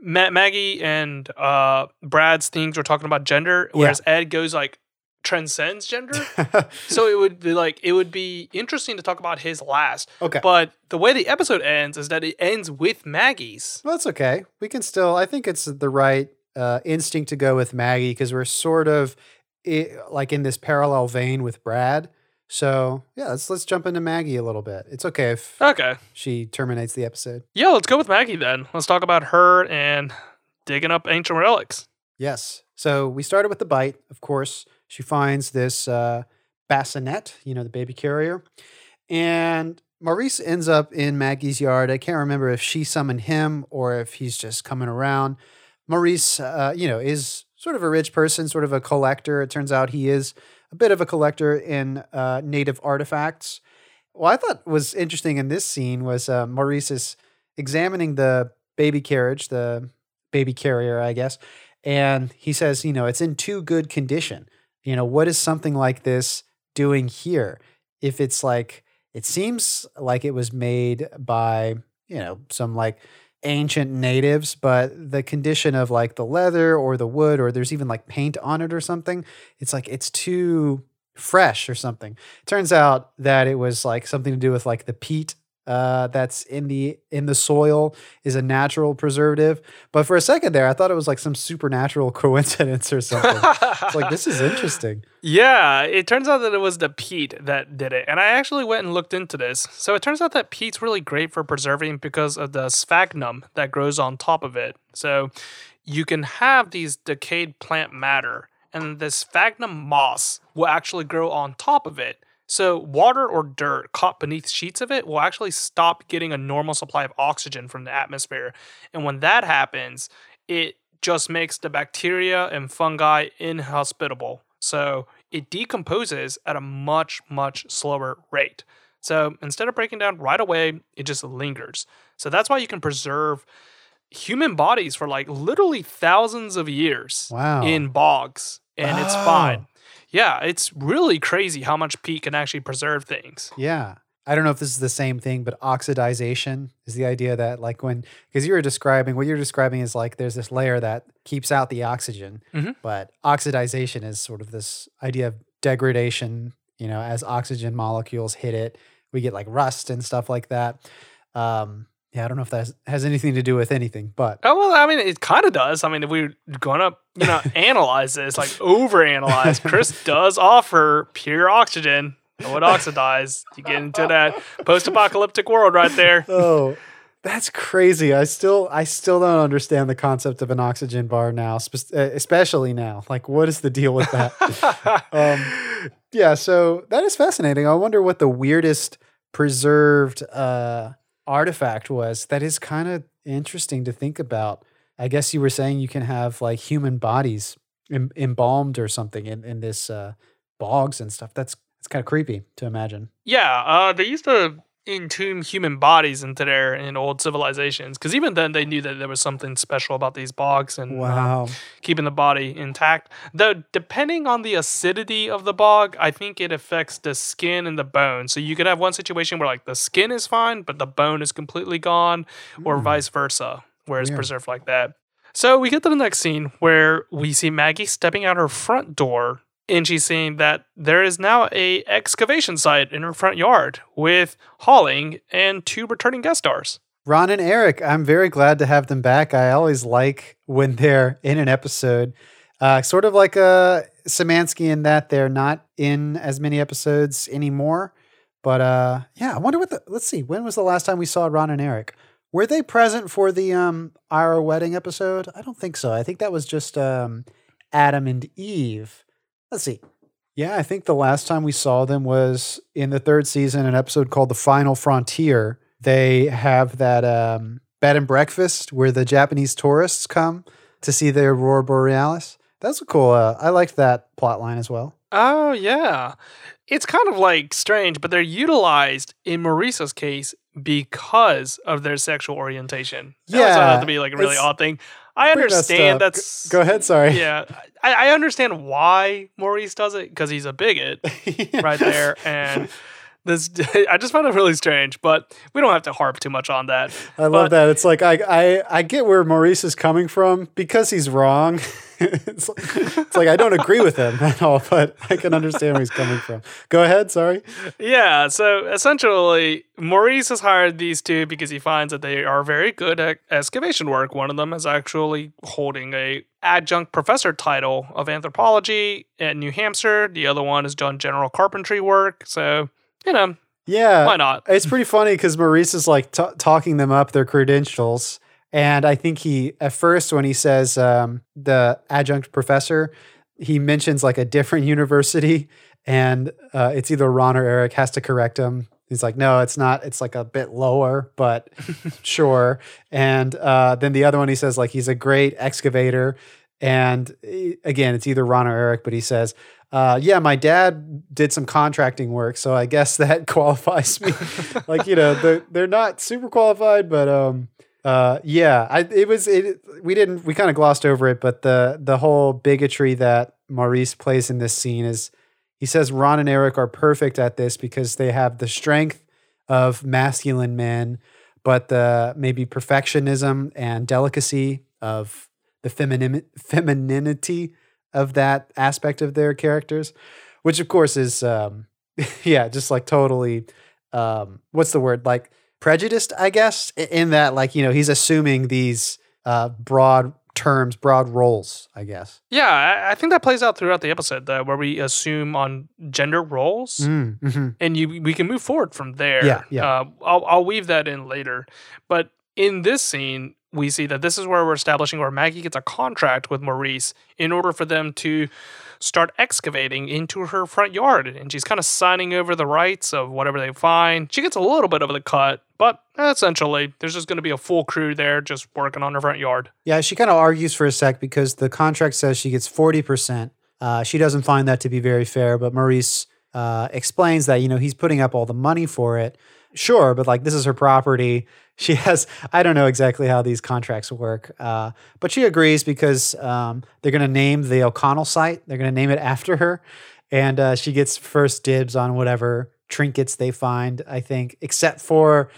Ma- Maggie and uh Brad's things were talking about gender, Yeah. whereas Ed goes like transcends gender. so it would be like it would be interesting to talk about his last. okay. But the way the episode ends is that it ends with Maggie's. well, that's okay. We can still. I think it's the right uh, instinct to go with Maggie because we're sort of i like in this parallel vein with Brad. So yeah, let's let's jump into Maggie a little bit. It's okay if Okay. she terminates the episode. Yeah, let's go with Maggie then. Let's talk about her and digging up ancient relics. Yes. So we started with the bite. Of course, she finds this uh, bassinet, you know, the baby carrier, and Maurice ends up in Maggie's yard. I can't remember if she summoned him or if he's just coming around. Maurice, uh, you know, is sort of a rich person, sort of a collector. It turns out he is a bit of a collector in uh, native artifacts. What I thought was interesting in this scene was uh, Maurice is examining the baby carriage, the baby carrier, I guess, and he says, you know, it's in too good condition. You know, what is something like this doing here? If it's like, it seems like it was made by, you know, some like ancient natives, but the condition of like the leather or the wood, or there's even like paint on it or something, it's like it's too fresh or something. Turns out that it was like something to do with like the peat uh, that's in the in the soil is a natural preservative. But for a second there, I thought it was like some supernatural coincidence or something. it's like this is interesting. Yeah, it turns out that it was the peat that did it. And I actually went and looked into this. So it turns out that peat's really great for preserving because of the sphagnum that grows on top of it. So you can have these decayed plant matter, and the sphagnum moss will actually grow on top of it. So water or dirt caught beneath sheets of it will actually stop getting a normal supply of oxygen from the atmosphere. And when that happens, it just makes the bacteria and fungi inhospitable. So it decomposes at a much, much slower rate. So instead of breaking down right away, it just lingers. So that's why you can preserve human bodies for like literally thousands of years Wow. in bogs and it's Oh. fine. Yeah, it's really crazy how much peat can actually preserve things. Yeah. I don't know if this is the same thing, but oxidization is the idea that like when because you were describing what you're describing is like there's this layer that keeps out the oxygen, Mhm. but oxidization is sort of this idea of degradation. You know, as oxygen molecules hit it, we get like rust and stuff like that. Um, yeah, I don't know if that has- anything to do with anything, but Oh well, I mean, it kind of does. I mean, if we're gonna, you know, analyze this, like overanalyze, Chris does offer pure oxygen. It would oxidize. You get into that post-apocalyptic world right there. oh that's crazy i still i still don't understand the concept of an oxygen bar now spe- uh, especially now like what is the deal with that um yeah so that is fascinating i wonder what the weirdest preserved uh artifact was that is kind of interesting to think about. I guess you were saying you can have like human bodies em- embalmed or something in, in this uh bogs and stuff. That's it's kind of creepy to imagine. Yeah, uh, they used to entomb human bodies into there in old civilizations because even then they knew that there was something special about these bogs and um, wow keeping the body intact. Though, depending on the acidity of the bog, I think it affects the skin and the bone. So you could have one situation where like the skin is fine, but the bone is completely gone, or Hmm. vice versa, where it's Weird. preserved like that. So we get to the next scene where we see Maggie stepping out her front door. And she's saying that there is now a excavation site in her front yard with Holling and two returning guest stars. Ron and Eric, I'm very glad to have them back. I always like when they're in an episode. Uh, sort of like uh, Samansky in that they're not in as many episodes anymore. But uh, yeah, I wonder what the. Let's see. When was the last time we saw Ron and Eric? Were they present for the um, Ira wedding episode? I don't think so. I think that was just um, Adam and Eve. Let's see. Yeah, I think the last time we saw them was in the third season, an episode called The Final Frontier. They have that um, bed and breakfast where the Japanese tourists come to see the Aurora Borealis. That's a cool. Uh, I liked that plot line as well. Oh yeah, it's kind of like strange, but they're utilized in Maurice's case because of their sexual orientation. That always found Yeah, to be like a really odd thing. I understand that's Go ahead. Sorry. yeah. I, I understand why Maurice does it because he's a bigot right there, and this I just found it really strange. But we don't have to harp too much on that. I love that. It's like I, I I get where Maurice is coming from because he's wrong. it's, it's like I don't agree with him at all, but I can understand where he's coming from. Go ahead. Sorry. Yeah, so essentially, Maurice has hired these two because he finds that they are very good at excavation work. One of them is actually holding a adjunct professor title of anthropology at New Hampshire. The other one is done general carpentry work. So, you know, Yeah. why not? It's pretty funny because Maurice is like t- talking them up their credentials. And I think he, at first, when he says um, the adjunct professor, he mentions like a different university. And uh, it's either Ron or Eric has to correct him. He's like, no, it's not. It's like a bit lower, but sure. And uh, then the other one, he says, like, he's a great excavator. And eh, again, it's either Ron or Eric, but he says, uh, yeah, my dad did some contracting work, so I guess that qualifies me. like, you know, they're, they're not super qualified, but um, uh, yeah, I, it was, it, we didn't, we kind of glossed over it, but the, the whole bigotry that Maurice plays in this scene is he says Ron and Eric are perfect at this because they have the strength of masculine men, but the maybe perfectionism and delicacy of the feminin- femininity of that aspect of their characters, which of course is, um, yeah, just like totally, um, what's the word? Like prejudiced, I guess, in that, like, you know, he's assuming these uh, broad terms, broad roles, I guess. Yeah, I, think that plays out throughout the episode, though, where we assume on gender roles. Mm, mhm. and you we can move forward from there. Yeah, yeah. Uh, I'll I'll weave that in later, but in this scene, we see that this is where we're establishing where Maggie gets a contract with Maurice in order for them to start excavating into her front yard, and she's kind of signing over the rights of whatever they find. She gets a little bit of the cut, but essentially, there's just going to be a full crew there just working on her front yard. Yeah, she kind of argues for a sec because the contract says she gets 40%. Uh, she doesn't find that to be very fair, but Maurice uh, explains that, you know, he's putting up all the money for it. Sure, but like this is her property. She has, I don't know exactly how these contracts work, uh, but she agrees because um, they're going to name the O'Connell site. They're going to name it after her. And uh, she gets first dibs on whatever trinkets they find, I think, except for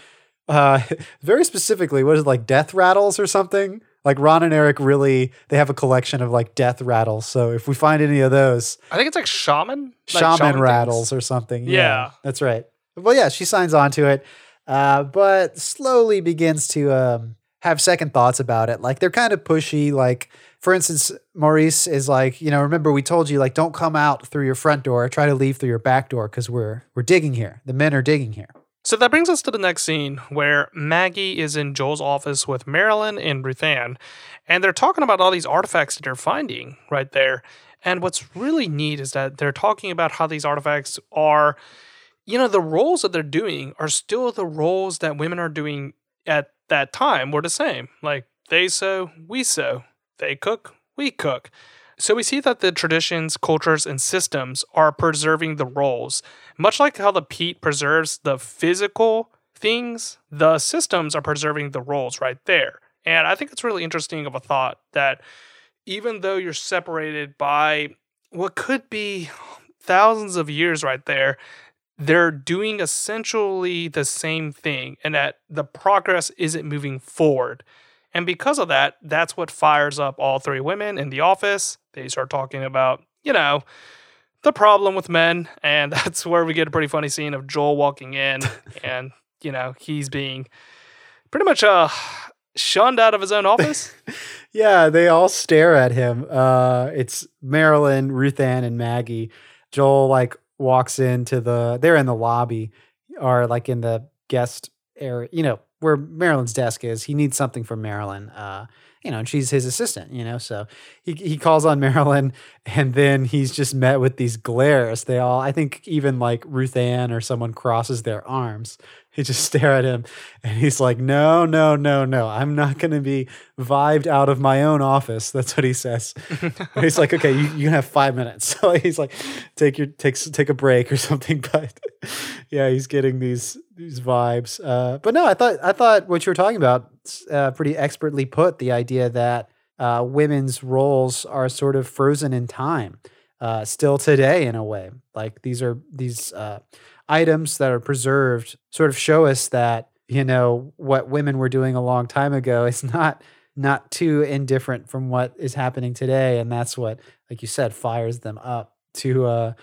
uh, very specifically, what is it, like death rattles or something? Like Ron and Eric really, they have a collection of like death rattles. So if we find any of those, I think it's like shaman, Like shaman, things. rattles or something. Yeah. That's right. Well, yeah, she signs on to it, uh, but slowly begins to um, have second thoughts about it. Like they're kind of pushy. Like, for instance, Maurice is like, you know, remember we told you like don't come out through your front door, try to leave through your back door because we're we're digging here. The men are digging here. So that brings us to the next scene where Maggie is in Joel's office with Marilyn and Ruthann, and they're talking about all these artifacts that they're finding right there. And what's really neat is that they're talking about how these artifacts are, you know, the roles that they're doing are still the roles that women are doing at that time were the same. Like they sew, we sew, they cook, we cook. So we see that the traditions, cultures, and systems are preserving the roles. Much like how the peat preserves the physical things, the systems are preserving the roles right there. And I think it's really interesting of a thought that even though you're separated by what could be thousands of years right there, they're doing essentially the same thing and that the progress isn't moving forward. And because of that, that's what fires up all three women in the office. They start talking about, you know, the problem with men. And that's where we get a pretty funny scene of Joel walking in and, you know, he's being pretty much uh, shunned out of his own office. Yeah, they all stare at him. Uh, it's Marilyn, Ruthann, and Maggie. Joel like walks into the. They're in the lobby, or like in the guest area. You know where Marilyn's desk is. He needs something from Marilyn. Uh, you know, and she's his assistant. You know, so he he calls on Marilyn, and then he's just met with these glares. They all, I think, even like Ruth Ann or someone crosses their arms. He just stare at him, and he's like, "No, no, no, no! I'm not going to be vibed out of my own office." That's what he says. He's like, "Okay, you, you can have five minutes." So he's like, "Take your takes take a break or something." But yeah, he's getting these these vibes. Uh, but no, I thought I thought what you were talking about uh, pretty expertly put. The idea that uh, women's roles are sort of frozen in time, uh, still today in a way. Like these are these uh, items that are preserved, sort of show us that you know what women were doing a long time ago is not not too indifferent from what is happening today. And that's what, like you said, fires them up to, uh,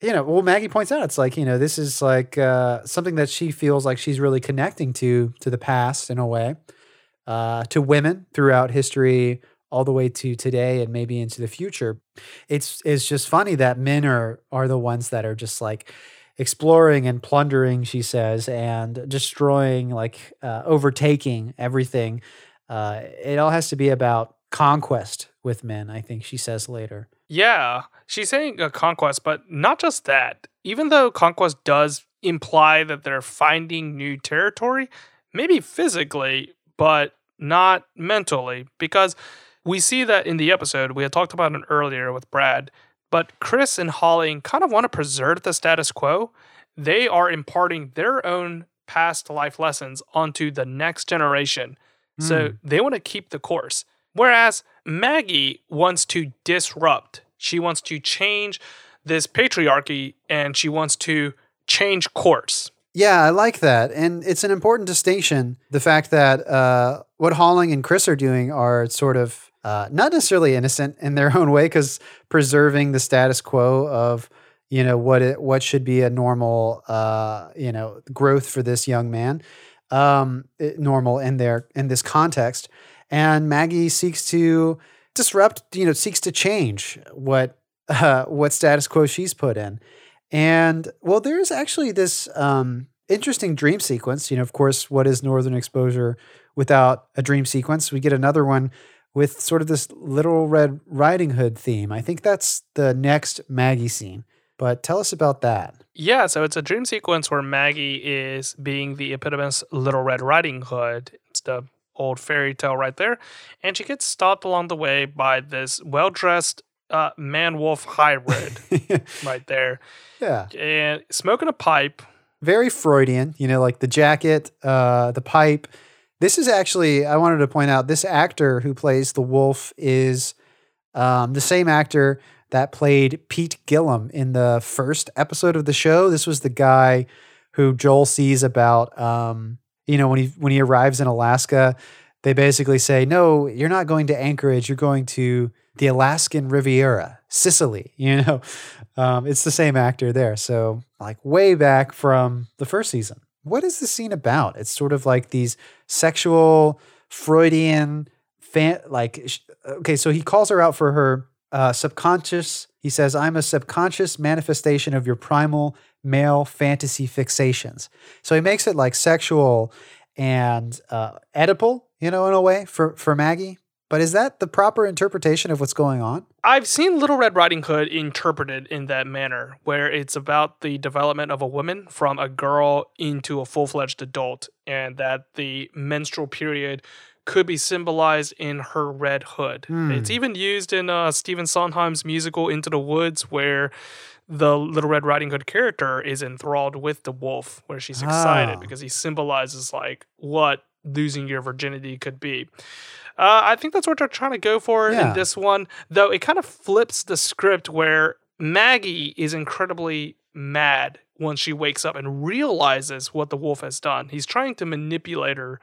you know, well, Maggie points out it's like, you know, this is like uh, something that she feels like she's really connecting to, to the past in a way, uh, to women throughout history, all the way to today and maybe into the future. It's it's just funny that men are are the ones that are just like exploring and plundering, she says, and destroying, like uh, overtaking everything. Uh, it all has to be about conquest with men. I think she says later. Yeah, she's saying a conquest, but not just that. Even though conquest does imply that they're finding new territory, maybe physically, but not mentally, because we see that in the episode. We had talked about it earlier with Brad, but Chris and Holling kind of want to preserve the status quo. They are imparting their own past life lessons onto the next generation. So Hmm. they want to keep the course. Whereas Maggie wants to disrupt, she wants to change this patriarchy and she wants to change course. Yeah, I like that. And it's an important distinction. The fact that uh, what Holling and Chris are doing are sort of uh, not necessarily innocent in their own way, because preserving the status quo of you know what it what should be a normal uh, you know growth for this young man, um, it- normal in their in this context. And Maggie seeks to disrupt, you know, seeks to change what uh, what status quo she's put in. And well, there's actually this um, interesting dream sequence. You know, of course, what is Northern Exposure without a dream sequence? We get another one with sort of this Little Red Riding Hood theme. I think that's the next Maggie scene. But tell us about that. Yeah, so it's a dream sequence where Maggie is being the epitomous Little Red Riding Hood. It's the old fairy tale right there. And she gets stopped along the way by this well dressed uh, man wolf hybrid right there. yeah, And smoking a pipe. very Freudian. You know, like the jacket, uh, the pipe. This is actually I wanted to point out this actor who plays the wolf is um, the same actor that played Pete Gillum in the first episode of the show. This was the guy who Joel sees about, um, you know, when he when he arrives in Alaska. They basically say, "No, you're not going to Anchorage. You're going to the Alaskan Riviera, Cicely." You know, um, it's the same actor there. So, like way back from the first season. What is the scene about? It's sort of like these sexual Freudian fan like okay so he calls her out for her uh, subconscious he says i'm a subconscious manifestation of your primal male fantasy fixations so he makes it like sexual and uh, edible you know in a way for for maggie but is that the proper interpretation of what's going on I've seen Little Red Riding Hood interpreted in that manner, where it's about the development of a woman from a girl into a full fledged adult, and that the menstrual period could be symbolized in her red hood. Hmm. It's even used in uh, Stephen Sondheim's musical Into the Woods, where the Little Red Riding Hood character is enthralled with the wolf, where she's excited Ah. because he symbolizes like what losing your virginity could be. Uh, I think that's what they're trying to go for Yeah. in this one, though it kind of flips the script where Maggie is incredibly mad when she wakes up and realizes what the wolf has done. He's trying to manipulate her,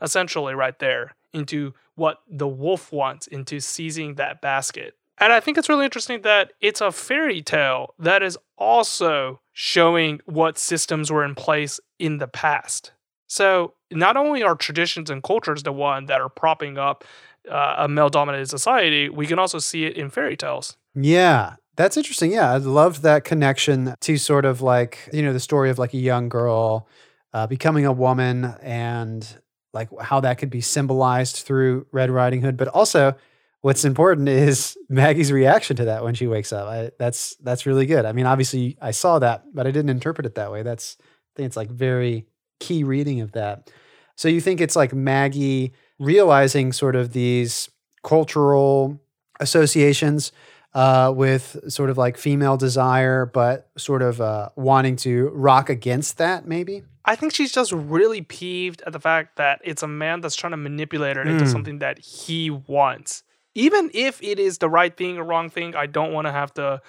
essentially, right there, into what the wolf wants, into seizing that basket. And I think it's really interesting that it's a fairy tale that is also showing what systems were in place in the past. So not only are traditions and cultures the one that are propping up uh, a male dominated society, we can also see it in fairy tales. Yeah, that's interesting. Yeah, I loved that connection to sort of like, you know, the story of like a young girl uh, becoming a woman and like how that could be symbolized through Red Riding Hood. But also, what's important is Maggie's reaction to that when she wakes up. I, that's that's really good. I mean, obviously, I saw that, but I didn't interpret it that way. That's I think it's like very key reading of that. So you think it's like Maggie realizing sort of these cultural associations uh, with sort of like female desire, but sort of uh, wanting to rock against that, maybe. I think she's just really peeved at the fact that it's a man that's trying to manipulate her into Mm. something that he wants. Even if it is the right thing or wrong thing, I don't want to have to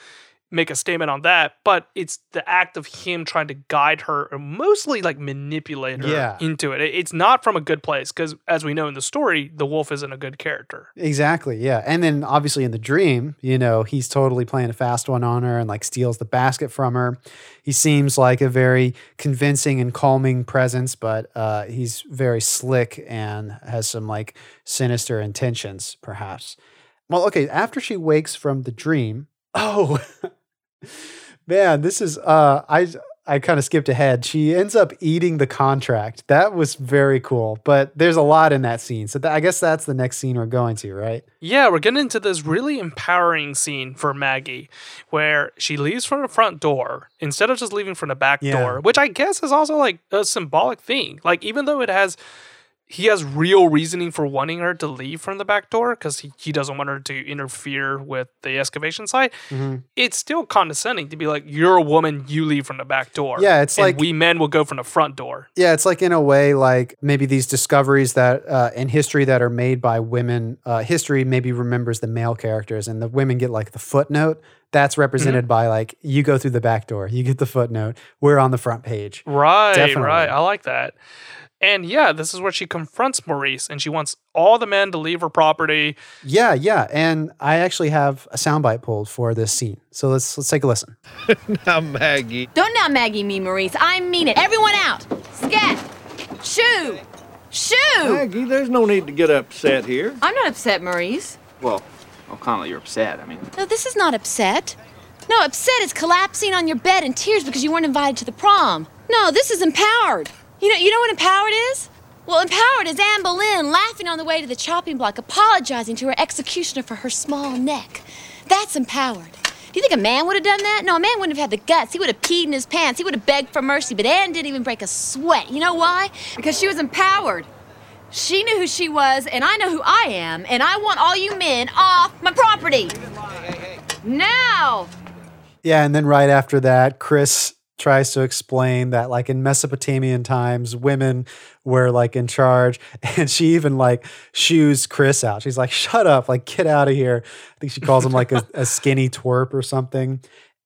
make a statement on that, but it's the act of him trying to guide her or mostly like manipulate her Yeah. into it. It- It's not from a good place because, as we know in the story, the wolf isn't a good character. Exactly. Yeah. And then obviously in the dream, you know, he's totally playing a fast one on her and like steals the basket from her. He seems like a very convincing and calming presence, but uh, he's very slick and has some like sinister intentions, perhaps. Well, okay. After she wakes from the dream, oh, man, this is, uh, I, I kind of skipped ahead. She ends up eating the contract. That was very cool, but there's a lot in that scene. So th- I guess that's the next scene we're going to, right? Yeah, we're getting into this really empowering scene for Maggie where she leaves from the front door instead of just leaving from the back Yeah. door, which I guess is also like a symbolic thing. Like, even though it has, he has real reasoning for wanting her to leave from the back door because he, he doesn't want her to interfere with the excavation site, Mm-hmm. it's still condescending to be like, you're a woman, you leave from the back door. Yeah, it's and like- we men will go from the front door. Yeah, it's like in a way, like maybe these discoveries that uh, in history that are made by women. Uh, history maybe remembers the male characters, and the women get like the footnote. That's represented by like you go through the back door, you get the footnote. We're on the front page. Right, Definitely. right. I like that. And yeah, this is where she confronts Maurice and she wants all the men to leave her property. Yeah, yeah, and I actually have a soundbite pulled for this scene. So let's let's take a listen. Now, Maggie. Don't now Maggie me, Maurice. I mean it. Everyone out. Scat. Shoo. Shoo. Maggie, there's no need to get upset here. I'm not upset, Maurice. Well, O'Connell, you're upset. I mean, No, this is not upset. No, upset is collapsing on your bed in tears because you weren't invited to the prom. No, this is empowered. You know, you know what empowered is? Well, empowered is Anne Boleyn laughing on the way to the chopping block, apologizing to her executioner for her small neck. That's empowered. Do you think a man would have done that? No, a man wouldn't have had the guts. He would have peed in his pants. He would have begged for mercy, but Anne didn't even break a sweat. You know why? Because she was empowered. She knew who she was, and I know who I am, and I want all you men off my property. Now! Yeah, and then right after that, Chris tries to explain that like in Mesopotamian times, women were like in charge, and she even like shoos Chris out. She's like, "Shut up! Like get out of here." I think she calls him like a, a skinny twerp or something.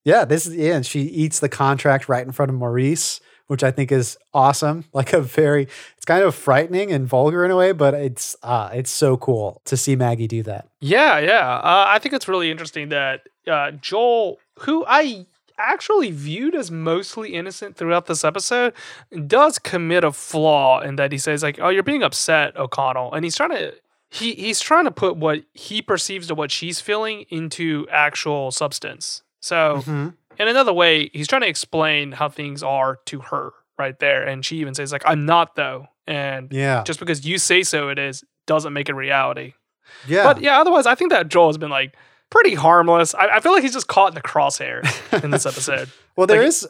Yeah, this is yeah. And she eats the contract right in front of Maurice, which I think is awesome. Like a very, it's kind of frightening and vulgar in a way, but it's uh, it's so cool to see Maggie do that. Yeah, yeah. Uh, I think it's really interesting that uh, Joel, who I actually viewed as mostly innocent throughout this episode, does commit a flaw in that he says like, "Oh, you're being upset, O'Connell," and he's trying to. He, he's trying to put what he perceives to what she's feeling into actual substance. So, mm-hmm. in another way, he's trying to explain how things are to her right there. And she even says, like, I'm not though. And Yeah, just because you say so it is doesn't make it reality. yeah. But yeah, otherwise, I think that Joel has been like pretty harmless. I, I feel like he's just caught in the crosshair in this episode. Well, there Like- is.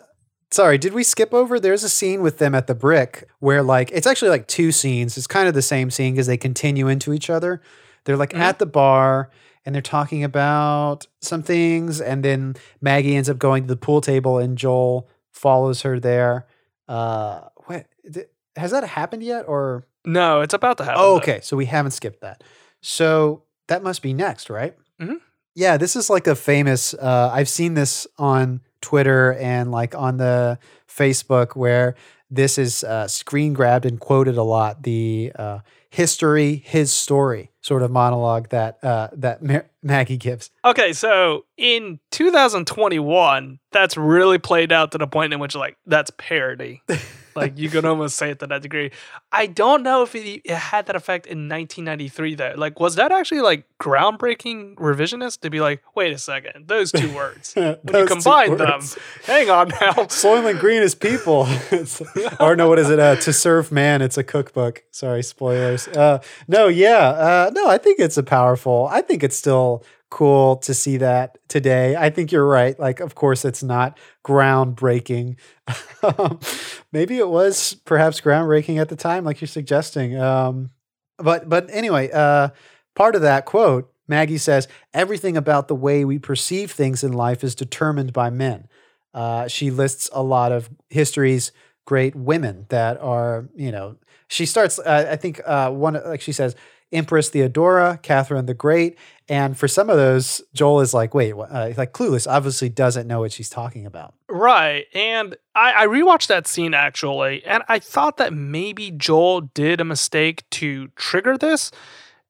Sorry, did we skip over? There's a scene with them at the brick where, like, it's actually like two scenes. It's kind of the same scene because they continue into each other. They're like Mm-hmm. at the bar and they're talking about some things, and then Maggie ends up going to the pool table, and Joel follows her there. Uh, what th- has that happened yet? Or No, it's about to happen. oh, though. okay, so we haven't skipped that. So that must be next, right? Mhm. Yeah, this is like a famous. Uh, I've seen this on Twitter and like on the Facebook where this is uh, screen grabbed and quoted a lot. The uh, history, his story sort of monologue that uh, that Ma- Maggie gives. Okay, so in 2021, that's really played out to the point in which like that's parody. like you can almost say it to that degree. I don't know if it, it had that effect in 1993 though. Like was that actually like groundbreaking revisionist to be like, wait a second, those two words. When you combine them, hang on now. Soylent Green is people. Or no, what is it? Uh, to serve man. It's a cookbook. Sorry, spoilers. Uh, no, yeah, uh, no. I think it's a powerful. I think it's still cool to see that today. I think you're right. Like, of course, it's not groundbreaking. Maybe it was perhaps groundbreaking at the time, like you're suggesting. Um, but but anyway, uh, part of that quote, Maggie says, "Everything about the way we perceive things in life is determined by men." Uh, she lists a lot of history's great women that are, you know, she starts. Uh, I think uh, one like she says, Empress Theodora, Catherine the Great, and for some of those, Joel is like, wait, uh, like clueless. Obviously, doesn't know what she's talking about. Right. And I, I rewatched that scene actually, and I thought that maybe Joel did a mistake to trigger this,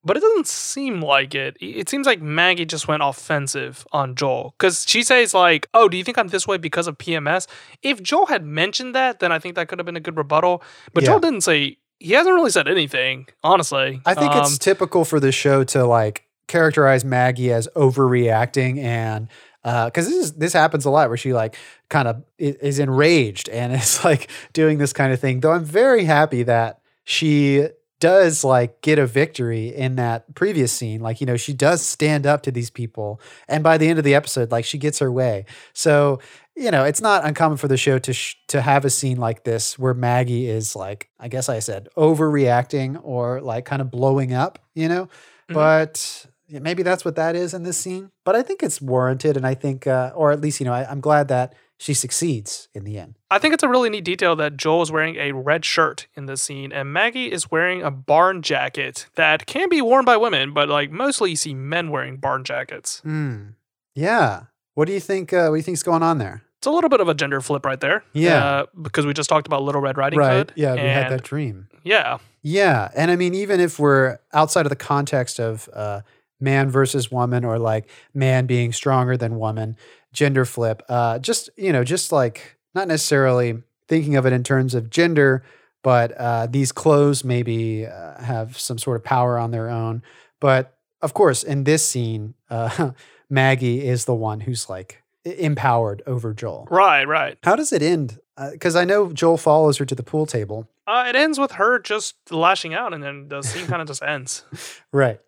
but it doesn't seem like it. It seems like Maggie just went offensive on Joel because she says, like, oh, do you think I'm this way because of PMS? If Joel had mentioned that, then I think that could have been a good rebuttal. But Yeah. Joel didn't say, he hasn't really said anything, honestly. I think Um, it's typical for the show to like characterize Maggie as overreacting and because this is this happens a lot where she like kind of is enraged and is like doing this kind of thing. Though I'm very happy that she does like get a victory in that previous scene. Like you know she does stand up to these people, and by the end of the episode, like she gets her way. So you know it's not uncommon for the show to sh- to have a scene like this where Maggie is like I guess I said overreacting or like kind of blowing up. You know, Mhm. but maybe that's what that is in this scene. But I think it's warranted, and I think, uh, or at least you know, I, I'm glad that she succeeds in the end. I think it's a really neat detail that Joel is wearing a red shirt in this scene, and Maggie is wearing a barn jacket that can be worn by women, but like mostly you see men wearing barn jackets. Hmm. Yeah. What do you think? Uh, what do you think's going on there? It's a little bit of a gender flip right there. Yeah. uh, because we just talked about Little Red Riding right. Hood. Yeah. We had that dream. Yeah, Yeah. And I mean, even if we're outside of the context of uh, man versus woman or like man being stronger than woman, gender flip, uh, just, you know, just like not necessarily thinking of it in terms of gender, but uh, these clothes maybe uh, have some sort of power on their own. But of course, in this scene, uh, Maggie is the one who's like empowered over Joel. right, right. How does it end? Because I know Joel follows her to the pool table. Uh, it ends with her just lashing out, and then the scene kind of just ends. Right.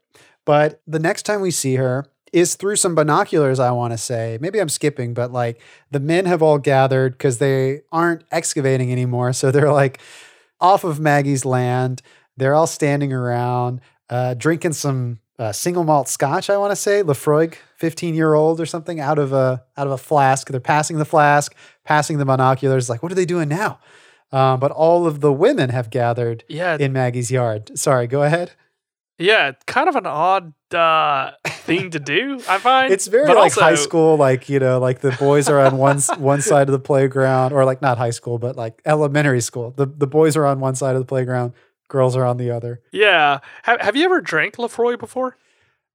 But the next time we see her is through some binoculars, I want to say. Maybe I'm skipping, but like the men have all gathered because they aren't excavating anymore. So they're like off of Maggie's land. They're all standing around, uh, drinking some uh, single malt scotch, I want to say. Laphroaig, 15 year old or something, out of a out of a flask. They're passing the flask, passing the binoculars. Like, what are they doing now? Um, but all of the women have gathered Yeah, in Maggie's yard. Sorry, go ahead. Yeah. Kind of an odd uh, thing to do, I find. It's very But like high school, like you know, like the boys are on one one side of the playground, or like not high school, but like elementary school. The the boys are on one side of the playground, girls are on the other. Yeah. Have, have you ever drank Laphroaig before?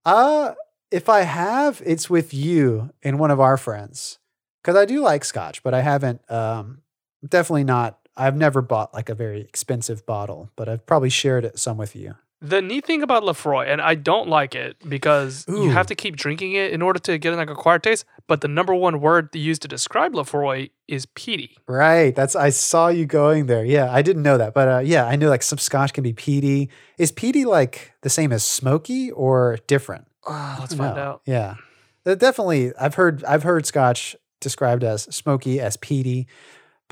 Uh if I have, it's with you and one of our friends, because I do like scotch, but I haven't. Um, definitely not. I've never bought like a very expensive bottle, but I've probably shared it some with you. The neat thing about Laphroaig, and I don't like it because you have to keep drinking it in order to get an acquired taste. But the number one word used to describe Laphroaig is peaty. Right. That's I saw you going there. Yeah, I didn't know that, but uh, yeah, I knew like some scotch can be peaty. Is peaty like the same as smoky or different? Uh, let's find know. out. Yeah, definitely. I've heard I've heard scotch described as smoky as peaty,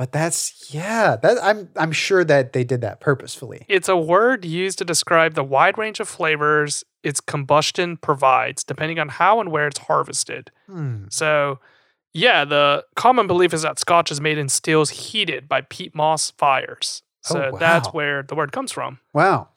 but that's yeah. That I'm I'm sure that they did that purposefully. It's a word used to describe the wide range of flavors its combustion provides, depending on how and where it's harvested. Hmm. So, yeah, the common belief is that scotch is made in stills heated by peat moss fires. So Oh, that's where the word comes from. Wow.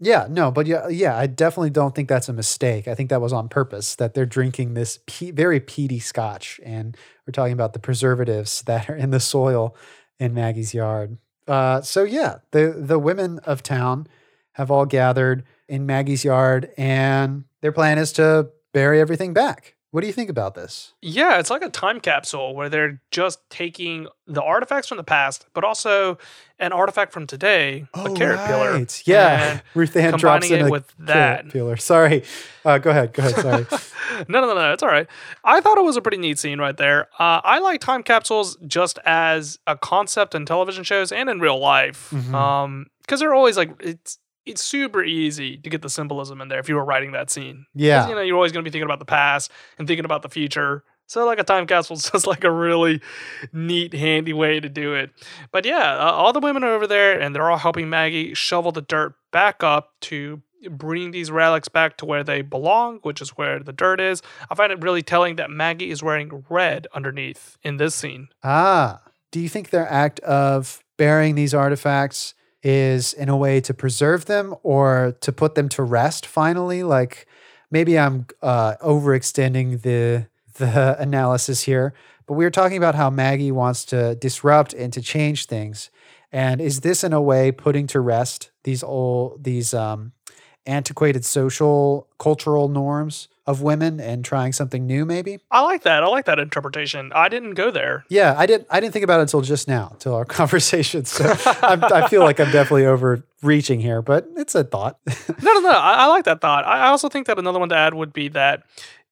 Yeah, no, but yeah, yeah, I definitely don't think that's a mistake. I think that was on purpose that they're drinking this pe- very peaty scotch, and we're talking about the preservatives that are in the soil in Maggie's yard. Uh, so yeah, the the women of town have all gathered in Maggie's yard, and their plan is to bury everything back. What do you think about this? Yeah, it's like a time capsule where they're just taking the artifacts from the past, but also an artifact from today, a carrot peeler. Oh, Yeah, Ruth Ann drops in it a with that. Sorry, uh, go ahead. Go ahead. Sorry. no, no, no, no. It's all right. I thought it was a pretty neat scene right there. Uh, I like time capsules just as a concept in television shows and in real life. Mhm. Um, because they're always like it's it's super easy to get the symbolism in there if you were writing that scene. Yeah. you know, you're always going to be thinking about the past and thinking about the future. So, like a time capsule is just like a really neat, handy way to do it. But yeah, uh, all the women are over there and they're all helping Maggie shovel the dirt back up to bring these relics back to where they belong, which is where the dirt is. I find it really telling that Maggie is wearing red underneath in this scene. Ah, do you think their act of burying these artifacts is in a way to preserve them or to put them to rest finally. Like maybe I'm uh, overextending the the analysis here, but we were talking about how Maggie wants to disrupt and to change things. And is this in a way putting to rest these old these um, antiquated social cultural norms of women and trying something new maybe? I like that. I like that interpretation. I didn't go there. Yeah, I didn't. I didn't think about it until just now, till our conversation. So I'm, I feel like I'm definitely overreaching here, but it's a thought. No, no, no. I, I like that thought. I I also think that another one to add would be that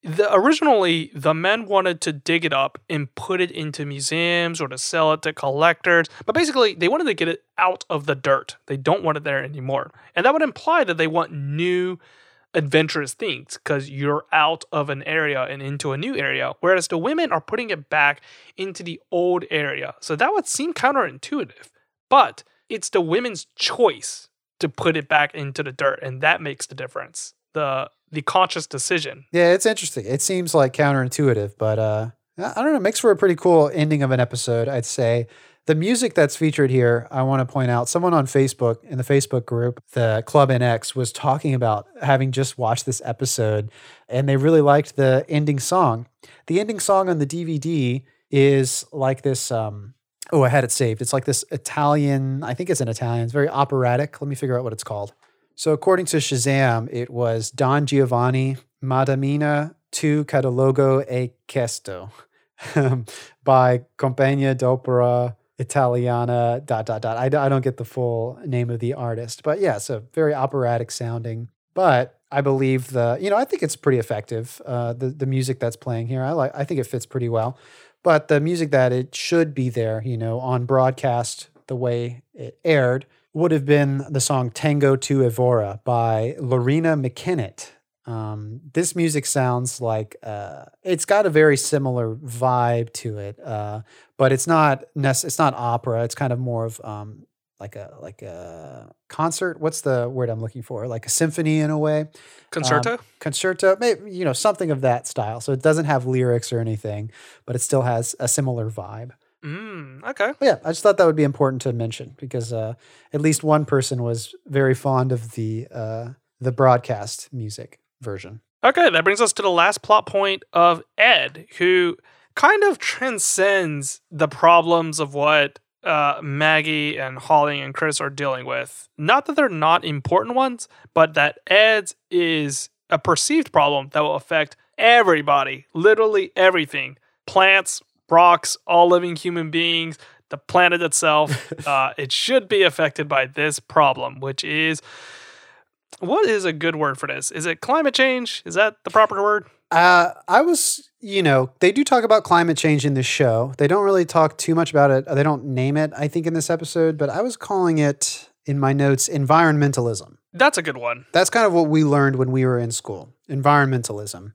the, originally the men wanted to dig it up and put it into museums or to sell it to collectors, but basically they wanted to get it out of the dirt. They don't want it there anymore, and that would imply that they want new adventurous things because you're out of an area and into a new area, whereas the women are putting it back into the old area. So that would seem counterintuitive, but it's the women's choice to put it back into the dirt, and that makes the difference. The the conscious decision. yeah, it's interesting. It seems like counterintuitive, but uh, I don't know. Makes for a pretty cool ending of an episode, I'd say. The music that's featured here, I want to point out. Someone on Facebook in the Facebook group, the Club NX, was talking about having just watched this episode, and they really liked the ending song. The ending song on the DVD is like this. Um, oh, I had it saved. It's like this Italian. I think it's an Italian. It's very operatic. Let me figure out what it's called. So, according to Shazam, it was Don Giovanni Madamina tu catalogo e questo by Compagnia d'Opera Italiana. Dot dot dot. I, I don't get the full name of the artist, but yeah, so very operatic sounding. But I believe the you know I think it's pretty effective. Uh, the the music that's playing here, I like. I think it fits pretty well. But the music that it should be there, you know, on broadcast the way it aired would have been the song Tango to Evora by Loreena McKennitt. Um, this music sounds like uh, it's got a very similar vibe to it, uh, but it's not nec- it's not opera. It's kind of more of um, like a like a concert. What's the word I'm looking for? Like a symphony in a way Concerto? um, concerto, maybe you know something of that style. So it doesn't have lyrics or anything, but it still has a similar vibe. Mm, okay. But yeah, I just thought that would be important to mention because uh, at least one person was very fond of the uh, the broadcast music version. Okay, that brings us to the last plot point of Ed, who kind of transcends the problems of what uh, Maggie and Holling and Chris are dealing with. Not that they're not important ones, but that Ed's is a perceived problem that will affect everybody, literally everything plants, rocks, all living human beings, the planet itself. uh, it should be affected by this problem, which is. What is a good word for this? Is it climate change? Is that the proper word? Uh, I was, you know, they do talk about climate change in this show. They don't really talk too much about it. They don't name it, I think, in this episode, but I was calling it in my notes environmentalism. That's a good one. That's kind of what we learned when we were in school environmentalism.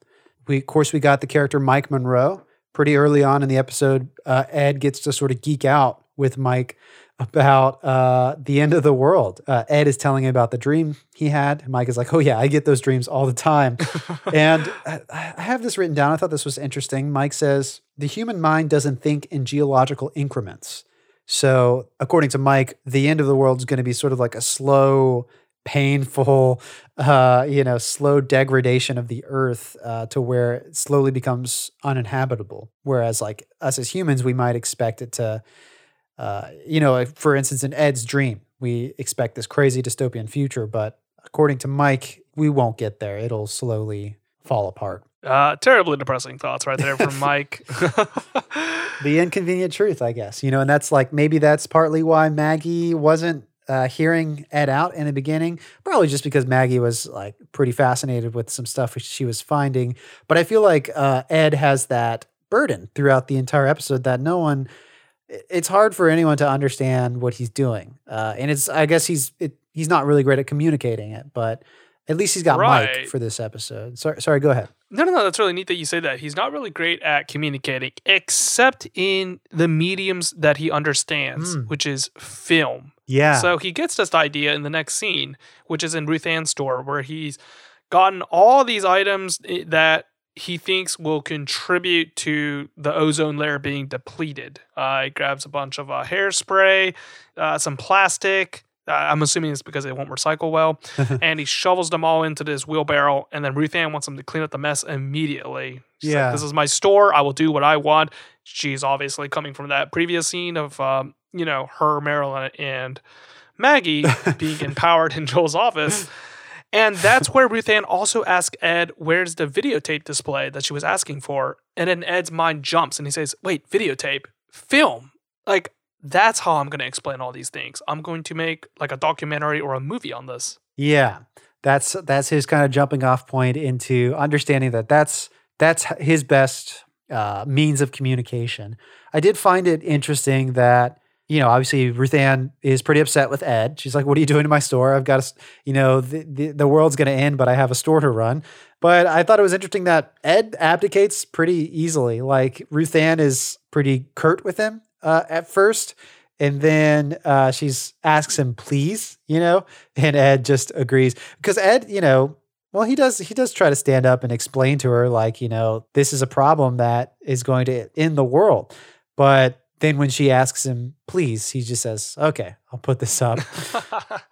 We, of course, we got the character Mike Monroe pretty early on in the episode. Uh, Ed gets to sort of geek out with Mike about uh, the end of the world. Uh, Ed is telling him about the dream he had. Mike is like, "Oh yeah, I get those dreams all the time." and I I have this written down. I thought this was interesting. Mike says the human mind doesn't think in geological increments. So, according to Mike, the end of the world is going to be sort of like a slow, painful, uh, you know, slow degradation of the earth uh, to where it slowly becomes uninhabitable. Whereas, like us as humans, we might expect it to, uh, you know, for instance, in Ed's dream, we expect this crazy dystopian future, but according to Mike, we won't get there. It'll slowly fall apart. Uh, terribly depressing thoughts right there from Mike. the inconvenient truth, I guess. You know, and that's like maybe that's partly why Maggie wasn't uh, hearing Ed out in the beginning. Probably just because Maggie was like pretty fascinated with some stuff she was finding. But I feel like uh, Ed has that burden throughout the entire episode that no one. It's hard for anyone to understand what he's doing, uh, and it's. I guess he's it, he's not really great at communicating it, but at least he's got Mike for this episode. Sorry, sorry. Go ahead. no, no, no. That's really neat that you say that. He's not really great at communicating, except in the mediums that he understands, Mm. which is film. Yeah. So he gets this idea in the next scene, which is in Ruth Ann's store, where he's gotten all these items that he thinks will contribute to the ozone layer being depleted. Uh, he grabs a bunch of uh, hairspray, uh, some plastic, Uh, I'm assuming it's because they won't recycle well. and he shovels them all into this wheelbarrow. And then Ruth Ann wants him to clean up the mess immediately. She's like, Yeah. this is my store. I will do what I want. She's obviously coming from that previous scene of, um, you know, her, Marilyn, and Maggie being empowered in Joel's office. And that's where Ruth Ann also asks Ed, where's the videotape display that she was asking for? And then Ed's mind jumps and he says, wait, videotape, film. Like, that's how I'm going to explain all these things. I'm going to make like a documentary or a movie on this. Yeah, that's that's his kind of jumping off point into understanding that that's that's his best uh, means of communication. I did find it interesting that you know obviously Ruth Ann is pretty upset with Ed. She's like, "What are you doing to my store? I've got a, you know the the, the world's going to end, but I have a store to run." But I thought it was interesting that Ed abdicates pretty easily. Like Ruth Ann is pretty curt with him uh, at first. And then uh, she's asks him, please, you know, and Ed just agrees because Ed, you know, well, he does he does try to stand up and explain to her like, you know, this is a problem that is going to end the world. But then when she asks him, please, he just says, okay, I'll put this up.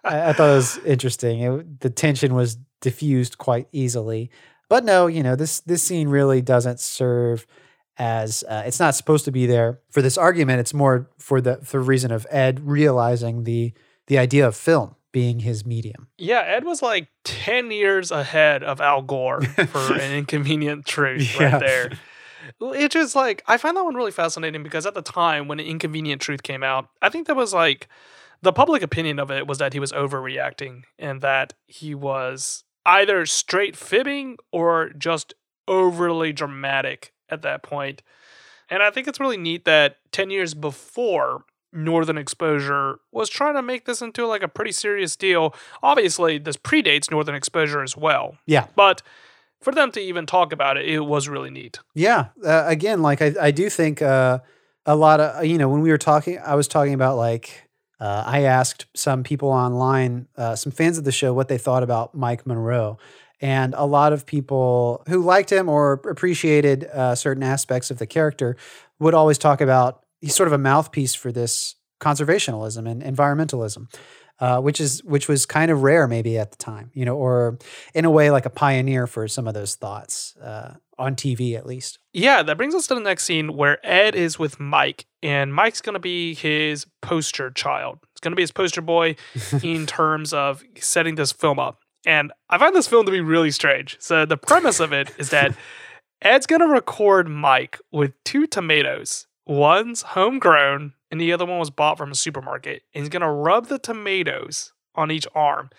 I, I thought it was interesting. It, the tension was diffused quite easily. But no, you know, this this scene really doesn't serve as uh, it's not supposed to be there for this argument. It's more for the for the reason of Ed realizing the the idea of film being his medium. yeah, Ed was like 10 years ahead of Al Gore for an inconvenient truth Yeah. right there. It's just like, I find that one really fascinating because at the time when Inconvenient Truth came out, I think that was like the public opinion of it was that he was overreacting and that he was either straight fibbing or just overly dramatic at that point. And I think it's really neat that 10 years before Northern Exposure was trying to make this into like a pretty serious deal. Obviously, this predates Northern Exposure as well. Yeah. But for them to even talk about it, it was really neat. Yeah. Uh, again, like I, I do think uh, a lot of, you know, when we were talking, I was talking about like, uh, I asked some people online, uh, some fans of the show, what they thought about Mike Monroe. And a lot of people who liked him or appreciated uh, certain aspects of the character would always talk about he's sort of a mouthpiece for this conservationalism and environmentalism. Uh, which is which was kind of rare maybe at the time, you know, or in a way like a pioneer for some of those thoughts uh, on TV at least. Yeah, that brings us to the next scene where Ed is with Mike, and Mike's going to be his poster child. It's going to be his poster boy in terms of setting this film up. And I find this film to be really strange. So, the premise of it is that Ed's going to record Mike with two tomatoes. One's homegrown, and the other one was bought from a supermarket. And he's going to rub the tomatoes on each arm.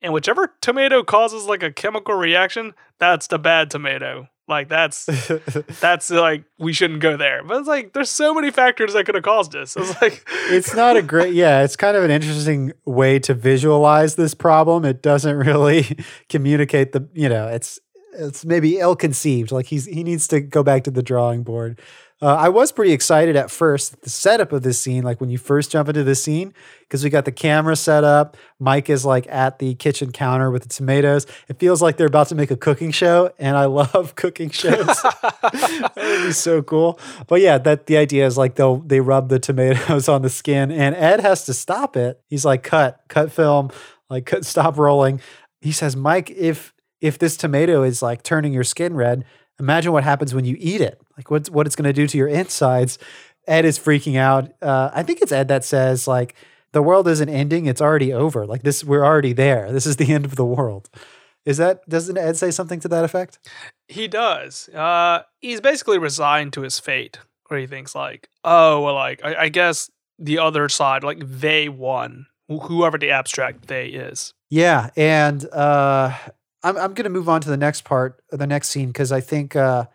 And whichever tomato causes like a chemical reaction, that's the bad tomato. Like that's that's like we shouldn't go there. But it's like there's so many factors that could have caused this. It's like it's not a great yeah it's kind of an interesting way to visualize this problem it doesn't really communicate the you know it's it's maybe ill conceived like he's he needs to go back to the drawing board uh, i was pretty excited at first the setup of this scene like when you first jump into the scene because we got the camera set up mike is like at the kitchen counter with the tomatoes it feels like they're about to make a cooking show and i love cooking shows that would be so cool. But yeah, that the idea is like they'll they rub the tomatoes on the skin, and Ed has to stop it. He's like, cut, cut film, like cut, stop rolling. He says, Mike, if if this tomato is like turning your skin red, imagine what happens when you eat it. Like what's what it's going to do to your insides. Ed is freaking out. Uh, I think it's Ed that says like the world isn't ending; it's already over. Like this, we're already there. This is the end of the world. Is that doesn't Ed say something to that effect? he does. Uh he's basically resigned to his fate. Where he thinks like, oh well like I, I guess the other side, like they won. Whoever the abstract they is. Yeah, and uh, I'm I'm gonna move on to the next part, the next scene, because I think uh,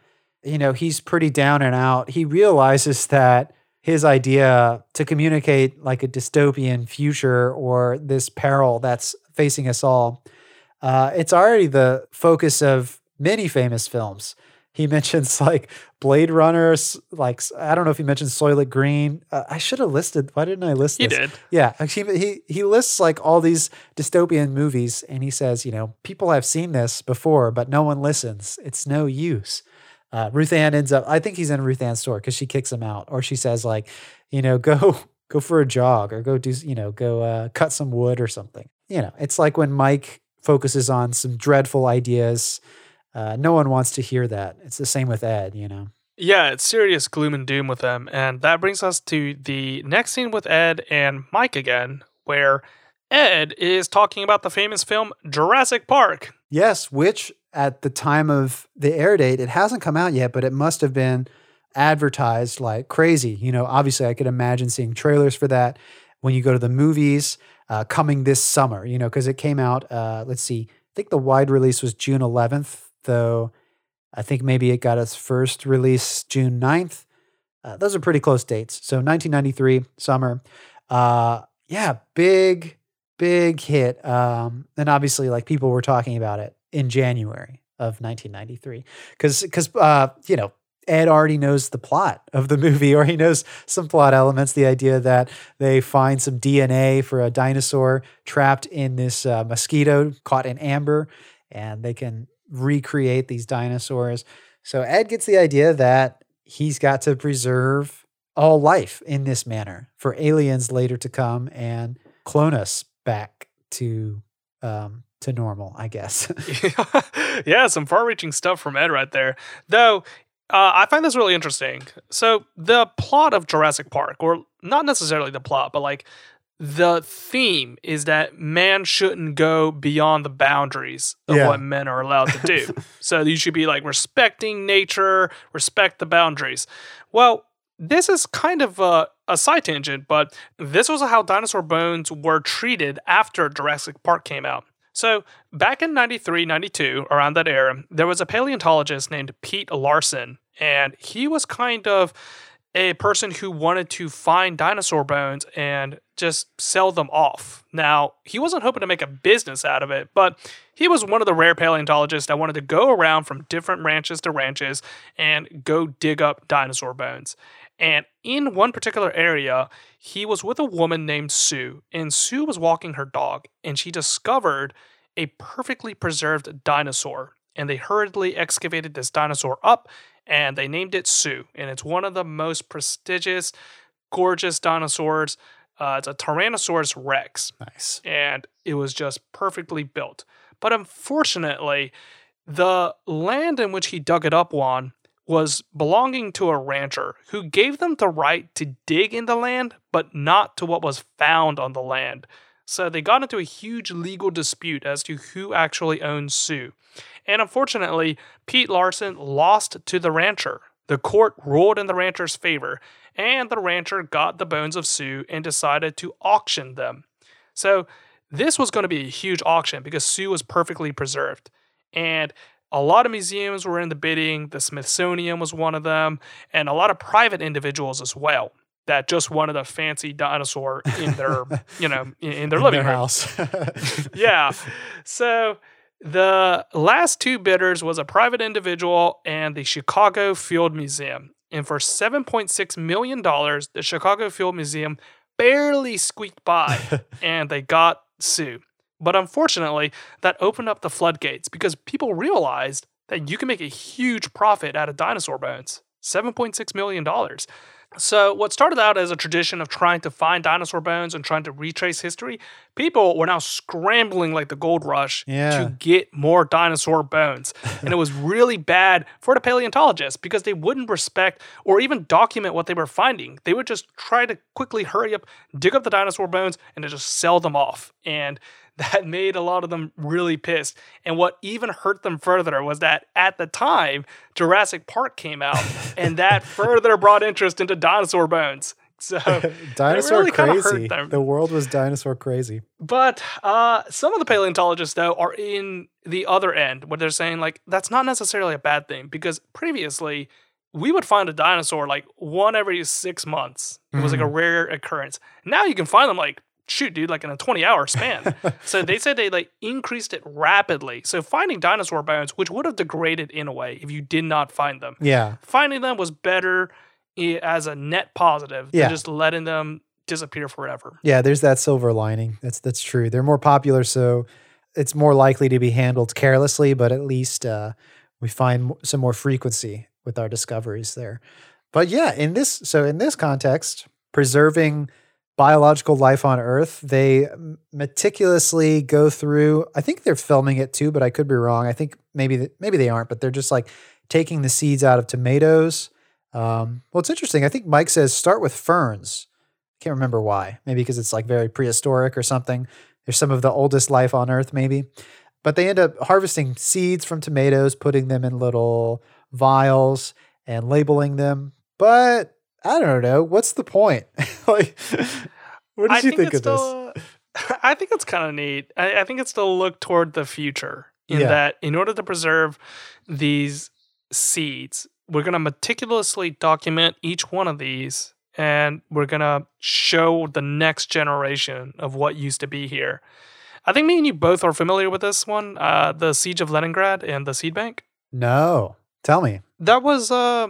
you know he's pretty down and out. He realizes that his idea to communicate like a dystopian future or this peril that's facing us all, uh, it's already the focus of many famous films. He mentions like Blade Runner, s- like I don't know if he mentioned Soylent Green. Uh, I should have listed. Why didn't I list He this? did. Yeah, actually, he he lists like all these dystopian movies, and he says, you know, people have seen this before, but no one listens. It's no use. Uh, Ruth Ann ends up. I think he's in Ruth Ann's store because she kicks him out, or she says like, you know, go go for a jog or go do you know go uh, cut some wood or something. You know, it's like when Mike focuses on some dreadful ideas. Uh, no one wants to hear that. It's the same with Ed. You know. Yeah, it's serious gloom and doom with them. And that brings us to the next scene with Ed and Mike again, where Ed is talking about the famous film Jurassic Park. Yes, which at the time of the air date, it hasn't come out yet, but it must have been advertised like crazy. You know, obviously, I could imagine seeing trailers for that when you go to the movies uh, coming this summer, you know, because it came out, uh, let's see, I think the wide release was June 11th, though I think maybe it got its first release June 9th. Uh, those are pretty close dates. So 1993, summer. Uh, yeah, big, big hit. Um, and obviously, like people were talking about it in January of 1993 because because uh, you know Ed already knows the plot of the movie, or he knows some plot elements. The idea that they find some DNA for a dinosaur trapped in this uh, mosquito caught in amber, and they can recreate these dinosaurs. So Ed gets the idea that he's got to preserve all life in this manner for aliens later to come and clone us back to um, to normal, I guess. yeah, some far reaching stuff from Ed right there. Though, uh, I find this really interesting. So, the plot of Jurassic Park, or not necessarily the plot, but like the theme is that man shouldn't go beyond the boundaries of Yeah. what men are allowed to do. so, you should be like respecting nature, respect the boundaries. Well, this is kind of a, a side tangent, but this was how dinosaur bones were treated after Jurassic Park came out. So, back in 93, 92, around that era, there was a paleontologist named Pete Larson, and he was kind of a person who wanted to find dinosaur bones and just sell them off. Now, he wasn't hoping to make a business out of it, but he was one of the rare paleontologists that wanted to go around from different ranches to ranches and go dig up dinosaur bones. And in one particular area, he was with a woman named Sue, and Sue was walking her dog, and she discovered a perfectly preserved dinosaur. And they hurriedly excavated this dinosaur up, and they named it Sue. And it's one of the most prestigious, gorgeous dinosaurs. Uh, it's a Tyrannosaurus Rex nice. and it was just perfectly built. But unfortunately, the land in which he dug it up on was belonging to a rancher who gave them the right to dig in the land, but not to what was found on the land. So they got into a huge legal dispute as to who actually owns Sue. And unfortunately, Pete Larson lost to the rancher. The court ruled in the rancher's favor, and the rancher got the bones of Sue and decided to auction them. So this was going to be a huge auction because Sue was perfectly preserved. And a lot of museums were in the bidding. The Smithsonian was one of them, and a lot of private individuals as well that just wanted a fancy dinosaur in their, you know, in, in their In living their room house. yeah. So the last two bidders was a private individual and the Chicago Field Museum. And for $7.6 million, the Chicago Field Museum barely squeaked by and they got Sue. But unfortunately, that opened up the floodgates because people realized that you can make a huge profit out of dinosaur bones. $7.6 million. So, what started out as a tradition of trying to find dinosaur bones and trying to retrace history, people were now scrambling like the gold rush Yeah. to get more dinosaur bones. and it was really bad for the paleontologists because they wouldn't respect or even document what they were finding. They would just try to quickly hurry up, dig up the dinosaur bones, and to just sell them off. And that made a lot of them really pissed. And what even hurt them further was that at the time, Jurassic Park came out, and that further brought interest into dinosaur bones. So dinosaur really crazy. The world was dinosaur crazy. but uh, some of the paleontologists, though, are in the other end where they're saying, like, that's not necessarily a bad thing because previously we would find a dinosaur like one every six months. It was like a rare occurrence. Now you can find them like, shoot, dude, like in a 20 hour span. so they said they like increased it rapidly. So finding dinosaur bones, which would have degraded in a way if you did not find them, Yeah. finding them was better as a net positive Yeah. than just letting them disappear forever. Yeah, there's that silver lining. That's that's true. They're more popular, so it's more likely to be handled carelessly, but at least uh, we find some more frequency with our discoveries there. But yeah, in this so in this context, preserving biological life on Earth. They meticulously go through. I think they're filming it too, but I could be wrong. I think maybe maybe they aren't, but they're just like taking the seeds out of tomatoes. Um, well, it's interesting. I think Mike says start with ferns. Can't remember why. Maybe because it's like very prehistoric or something. There's some of the oldest life on Earth, maybe. But they end up harvesting seeds from tomatoes, putting them in little vials and labeling them. But I don't know. What's the point? like, what did I you think, think, of this? still, I think it's kind of neat. I, I think it's still look toward the future in Yeah. that in order to preserve these seeds, we're going to meticulously document each one of these and we're going to show the next generation of what used to be here. I think me and you both are familiar with this one, uh, the Siege of Leningrad and the seed bank. No. Tell me. That was, uh,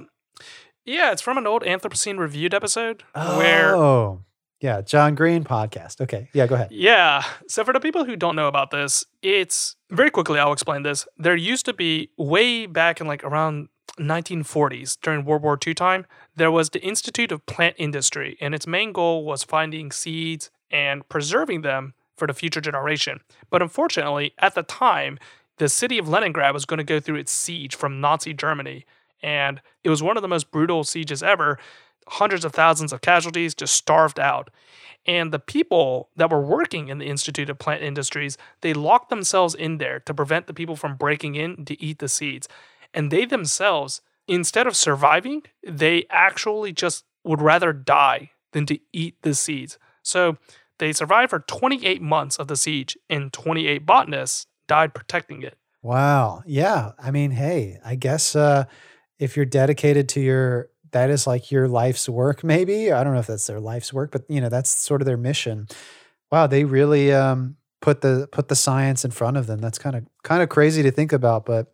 yeah, it's from an old Anthropocene reviewed episode where Oh, yeah. John Green podcast. Okay. Yeah, go ahead. Yeah. So for the people who don't know about this, it's very quickly I'll explain this. There used to be way back in like around 1940s during World War II time, there was the Institute of Plant Industry and its main goal was finding seeds and preserving them for the future generation. But unfortunately, at the time, the city of Leningrad was going to go through its siege from Nazi Germany and it was one of the most brutal sieges ever. Hundreds of thousands of casualties just starved out. And the people that were working in the Institute of Plant Industries, they locked themselves in there to prevent the people from breaking in to eat the seeds. And they themselves, instead of surviving, they actually just would rather die than to eat the seeds. So they survived for 28 months of the siege, and 28 botanists died protecting it. Wow. Yeah. I mean, hey, I guess uh, if you're dedicated to your, that is like your life's work, maybe. I don't know if that's their life's work, but you know, that's sort of their mission. Wow. They really um, put the put the science in front of them. That's kind of kind of crazy to think about, but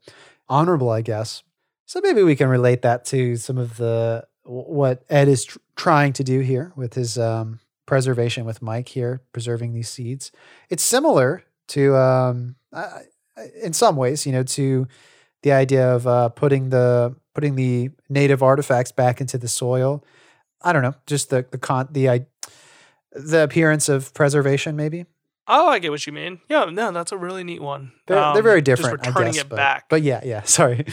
honorable, I guess. So maybe we can relate that to some of the what Ed is tr- trying to do here with his um, preservation with Mike here, preserving these seeds. It's similar to, um, I, in some ways, you know, to the idea of uh, putting the putting the native artifacts back into the soil. I don't know, just the the con the I the appearance of preservation, maybe. Oh, I get what you mean. Yeah, no, that's a really neat one. They're, they're Um, very just different. returning I guess, it but, back. But yeah, yeah. Sorry.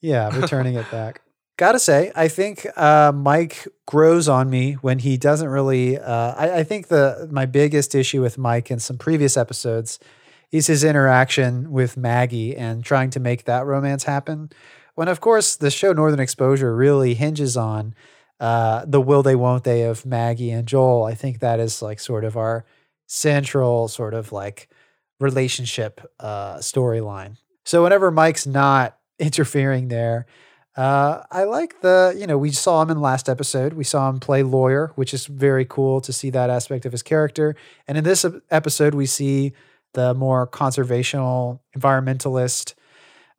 Yeah, returning it back. Gotta say, I think uh, Mike grows on me when he doesn't really. Uh, I, I think the my biggest issue with Mike in some previous episodes is his interaction with Maggie and trying to make that romance happen. When of course the show Northern Exposure really hinges on uh, the will they won't they of Maggie and Joel. I think that is like sort of our central sort of like relationship uh, storyline. So whenever Mike's not interfering there, uh, I like the, you know, we saw him in last episode. We saw him play lawyer, which is very cool to see that aspect of his character. And in this episode, we see the more conservational, environmentalist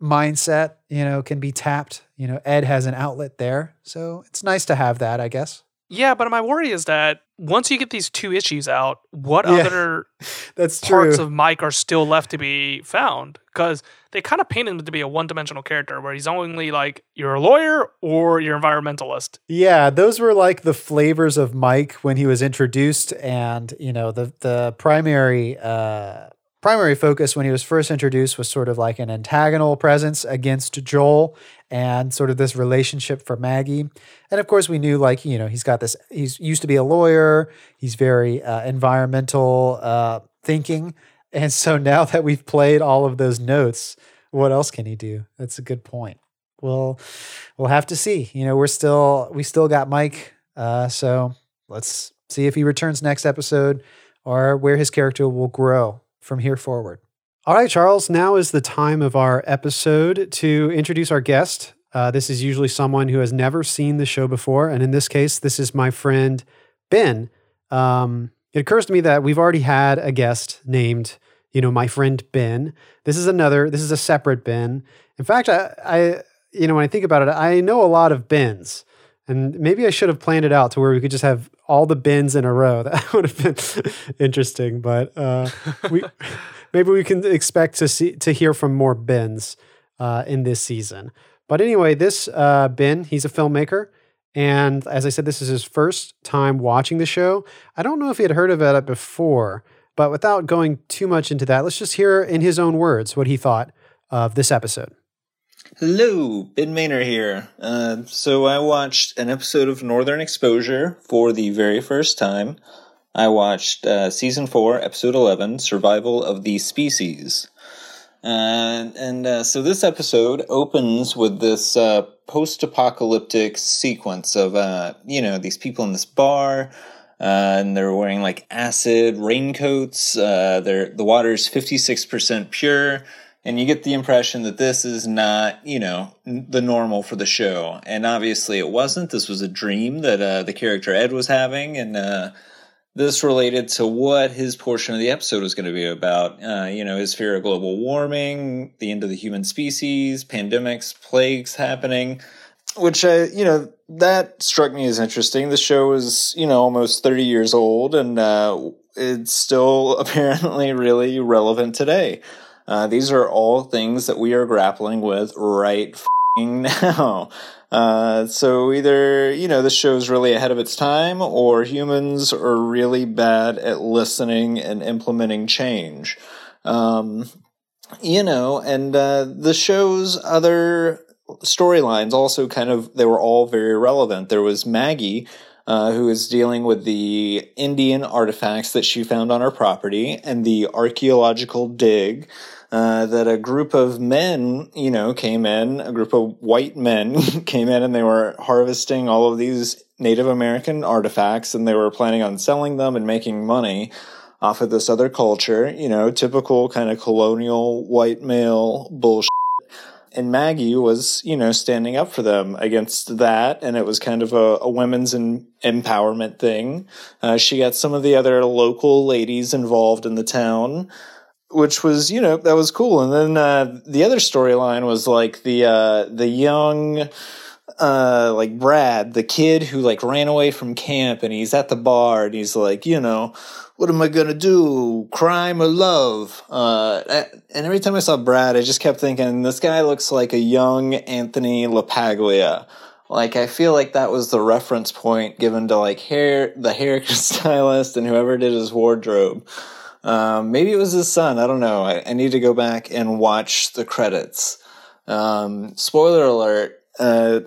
mindset, you know, can be tapped. You know, Ed has an outlet there. So it's nice to have that, I guess. Yeah, but my worry is that once you get these two issues out, what Yeah, other That's parts true. of Mike are still left to be found? Because they kind of paint him to be a one dimensional character where he's only like, you're a lawyer or you're environmentalist. Yeah, those were like the flavors of Mike when he was introduced, and you know the the primary uh, primary focus when he was first introduced was sort of like an antagonal presence against Joel, and sort of this relationship for Maggie, and of course we knew like you know he's got this he's used to be a lawyer, he's very uh, environmental uh, thinking, and so now that we've played all of those notes, what else can he do? That's a good point. Well, we'll have to see. You know, we're still we still got Mike, uh, so let's see if he returns next episode or where his character will grow from here forward. All right, Charles. Now is the time of our episode to introduce our guest. Uh, this is usually someone who has never seen the show before, and in this case, this is my friend Ben. Um, it occurs to me that we've already had a guest named, you know, my friend Ben. This is another. This is a separate Ben. In fact, I, I you know, when I think about it, I know a lot of bins. And maybe I should have planned it out to where we could just have all the bins in a row. That would have been interesting. But uh, we maybe we can expect to see to hear from more bins uh, in this season. But anyway, this uh, Ben, he's a filmmaker, And as I said, this is his first time watching the show. I don't know if he had heard about it before, but without going too much into that, let's just hear in his own words what he thought of this episode. Hello, Ben Maynor here. Uh, so I watched an episode of Northern Exposure for the very first time. I watched uh, season four, episode eleven, "Survival of the Species," uh, and so this episode opens with this uh, post-apocalyptic sequence of uh, you know these people in this bar. Uh, and they're wearing like acid raincoats. Uh, they're, the water's 56% pure and you get the impression that this is not you know the normal for the show and obviously it wasn't this was a dream that uh, the character ed was having and uh, this related to what his portion of the episode was going to be about uh, you know his fear of global warming the end of the human species pandemics plagues happening which I, you know, that struck me as interesting. The show is, you know, almost 30 years old and uh, it's still apparently really relevant today. Uh, these are all things that we are grappling with right now. Uh, so either, you know, this show's really ahead of its time or humans are really bad at listening and implementing change. Um, you know, and uh, the show's other storylines also kind of they were all very relevant. There was Maggie, uh, who is dealing with the Indian artifacts that she found on her property and the archaeological dig. Uh, that a group of men, you know, came in, a group of white men came in and they were harvesting all of these Native American artifacts and they were planning on selling them and making money off of this other culture, you know, typical kind of colonial white male bullshit and Maggie was, you know, standing up for them against that, and it was kind of a, a women's in, empowerment thing. Uh, she got some of the other local ladies involved in the town, which was, you know, that was cool. And then uh, the other storyline was like the uh, the young. Uh, like Brad, the kid who like ran away from camp and he's at the bar and he's like, you know, what am I gonna do? Crime or love? Uh, and every time I saw Brad, I just kept thinking, this guy looks like a young Anthony LaPaglia. Like I feel like that was the reference point given to like hair, the hair stylist and whoever did his wardrobe. Um, maybe it was his son. I don't know. I, I, need to go back and watch the credits. Um, spoiler alert. Uh,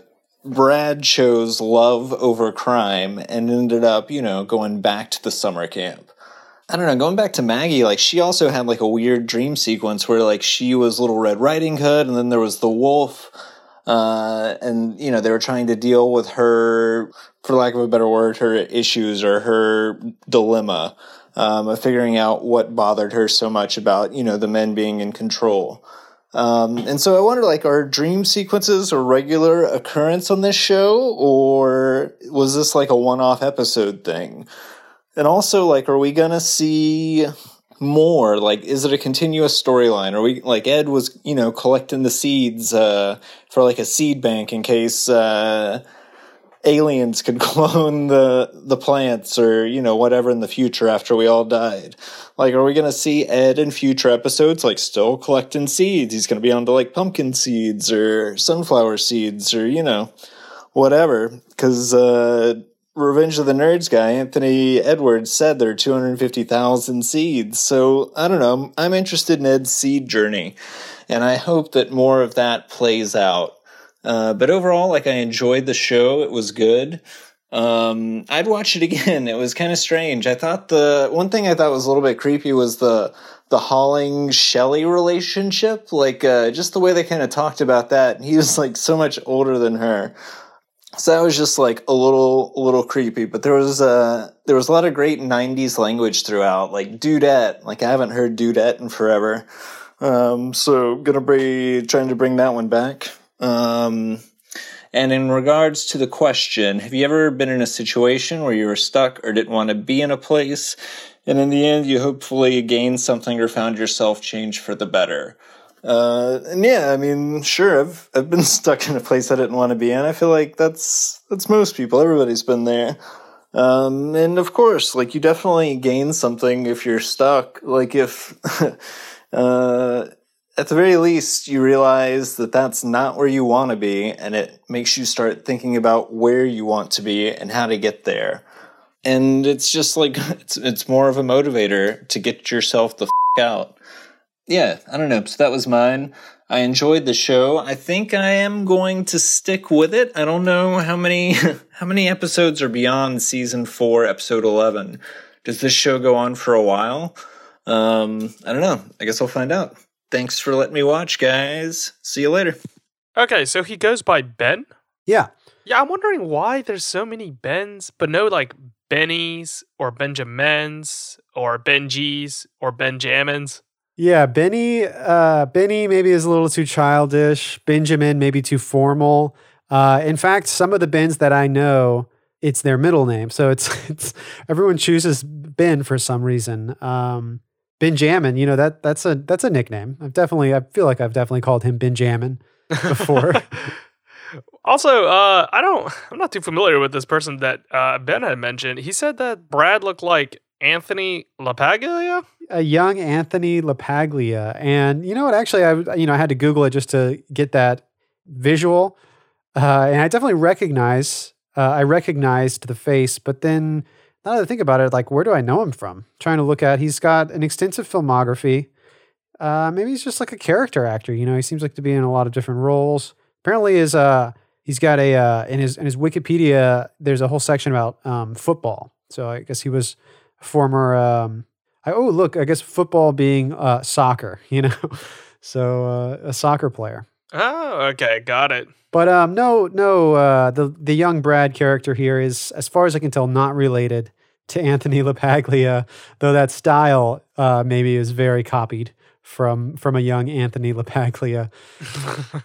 Brad chose love over crime and ended up, you know, going back to the summer camp. I don't know, going back to Maggie, like she also had like a weird dream sequence where like she was Little Red Riding Hood and then there was the wolf. Uh, and you know, they were trying to deal with her, for lack of a better word, her issues or her dilemma, um, of figuring out what bothered her so much about, you know, the men being in control. Um, and so I wonder, like, are dream sequences a regular occurrence on this show, or was this like a one-off episode thing? And also, like, are we gonna see more? Like, is it a continuous storyline? Are we like Ed was, you know, collecting the seeds uh, for like a seed bank in case uh, aliens could clone the the plants or you know whatever in the future after we all died? Like, are we gonna see Ed in future episodes like still collecting seeds? He's gonna be onto like pumpkin seeds or sunflower seeds or you know whatever because. Uh, Revenge of the Nerds guy, Anthony Edwards, said there are 250,000 seeds. So I don't know. I'm interested in Ed's seed journey, and I hope that more of that plays out. Uh, but overall, like I enjoyed the show. It was good. Um, I'd watch it again. It was kind of strange. I thought the one thing I thought was a little bit creepy was the the Holling Shelly relationship. Like uh, just the way they kind of talked about that. He was like so much older than her so that was just like a little a little creepy but there was a there was a lot of great 90s language throughout like dudette like i haven't heard dudette in forever um so gonna be trying to bring that one back um and in regards to the question have you ever been in a situation where you were stuck or didn't want to be in a place and in the end you hopefully gained something or found yourself changed for the better uh, and yeah, I mean, sure, I've I've been stuck in a place I didn't want to be in. I feel like that's that's most people. Everybody's been there. Um, and of course, like you definitely gain something if you're stuck. Like if, uh, at the very least, you realize that that's not where you want to be, and it makes you start thinking about where you want to be and how to get there. And it's just like it's it's more of a motivator to get yourself the out. Yeah, I don't know. So that was mine. I enjoyed the show. I think I am going to stick with it. I don't know how many how many episodes are beyond season 4, episode 11. Does this show go on for a while? Um, I don't know. I guess I'll find out. Thanks for letting me watch, guys. See you later. Okay, so he goes by Ben. Yeah. Yeah, I'm wondering why there's so many Bens, but no like Bennies or Benjamins or Benjis or Benjamins. Yeah, Benny uh Benny maybe is a little too childish. Benjamin maybe too formal. Uh in fact, some of the Bens that I know, it's their middle name. So it's it's everyone chooses Ben for some reason. Um Benjamin, you know that that's a that's a nickname. I've definitely I feel like I've definitely called him Benjamin before. Also, uh, I don't, I'm not too familiar with this person that uh, Ben had mentioned. He said that Brad looked like Anthony LaPaglia. a young Anthony LaPaglia. And you know what? Actually, I you know I had to Google it just to get that visual, uh, and I definitely recognize uh, I recognized the face. But then now that I think about it, like where do I know him from? trying to look at. He's got an extensive filmography. Uh, maybe he's just like a character actor. You know, he seems like to be in a lot of different roles. Apparently, is uh he's got a uh, in his in his Wikipedia. There's a whole section about um, football. So I guess he was a former. Um, I, oh look, I guess football being uh, soccer. You know, so uh, a soccer player. Oh, okay, got it. But um, no, no. Uh, the the young Brad character here is, as far as I can tell, not related to Anthony LaPaglia, though that style uh, maybe is very copied from from a young Anthony LaPaglia.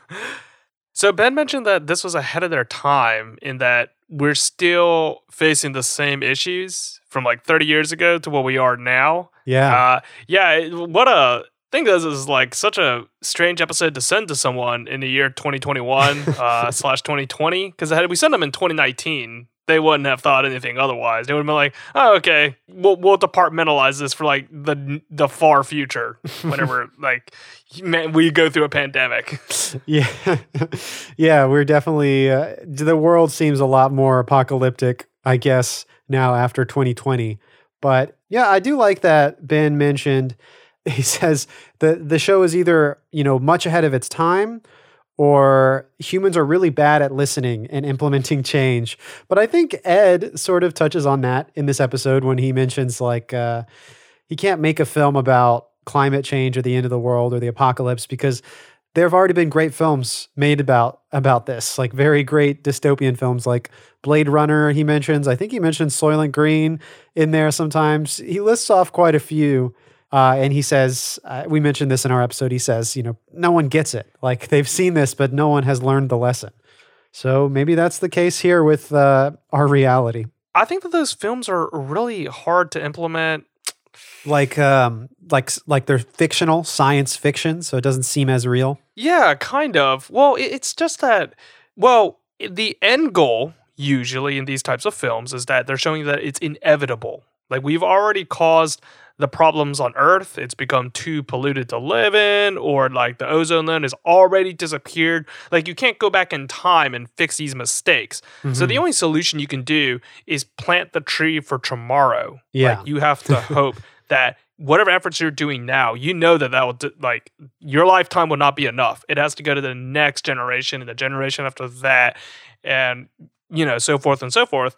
So Ben mentioned that this was ahead of their time in that we're still facing the same issues from like 30 years ago to what we are now. Yeah, Uh, yeah, what a thing this is like such a strange episode to send to someone in the year 2021 uh, slash 2020 because had we sent them in 2019 they wouldn't have thought anything otherwise they would have been like oh okay we'll, we'll departmentalize this for like the the far future whenever like man, we go through a pandemic yeah, yeah. We're definitely uh, the world seems a lot more apocalyptic, I guess, now after 2020. But yeah, I do like that Ben mentioned. He says the the show is either you know much ahead of its time, or humans are really bad at listening and implementing change. But I think Ed sort of touches on that in this episode when he mentions like uh, he can't make a film about climate change or the end of the world or the apocalypse because there have already been great films made about about this, like very great dystopian films like Blade Runner. He mentions, I think he mentions Soylent Green in there sometimes. He lists off quite a few. Uh, and he says, uh, we mentioned this in our episode. He says, you know, no one gets it. Like they've seen this, but no one has learned the lesson. So maybe that's the case here with uh, our reality. i think that those films are really hard to implement Like, um, like, like they're fictional, science fiction, so it doesn't seem as real. Yeah, kind of. Well, it's just that, well, the end goal usually in these types of films is that they're showing that it's inevitable. Like we've already caused the problems on Earth. It's become too polluted to live in, or like the ozone layer has already disappeared. Like you can't go back in time and fix these mistakes. So the mm-hmm. only solution you can do is plant the tree for tomorrow. Yeah. Like you have to hope that whatever efforts you're doing now, you know that that will d- like your lifetime will not be enough. It has to go to the next generation and the generation after that, and you know so forth and so forth.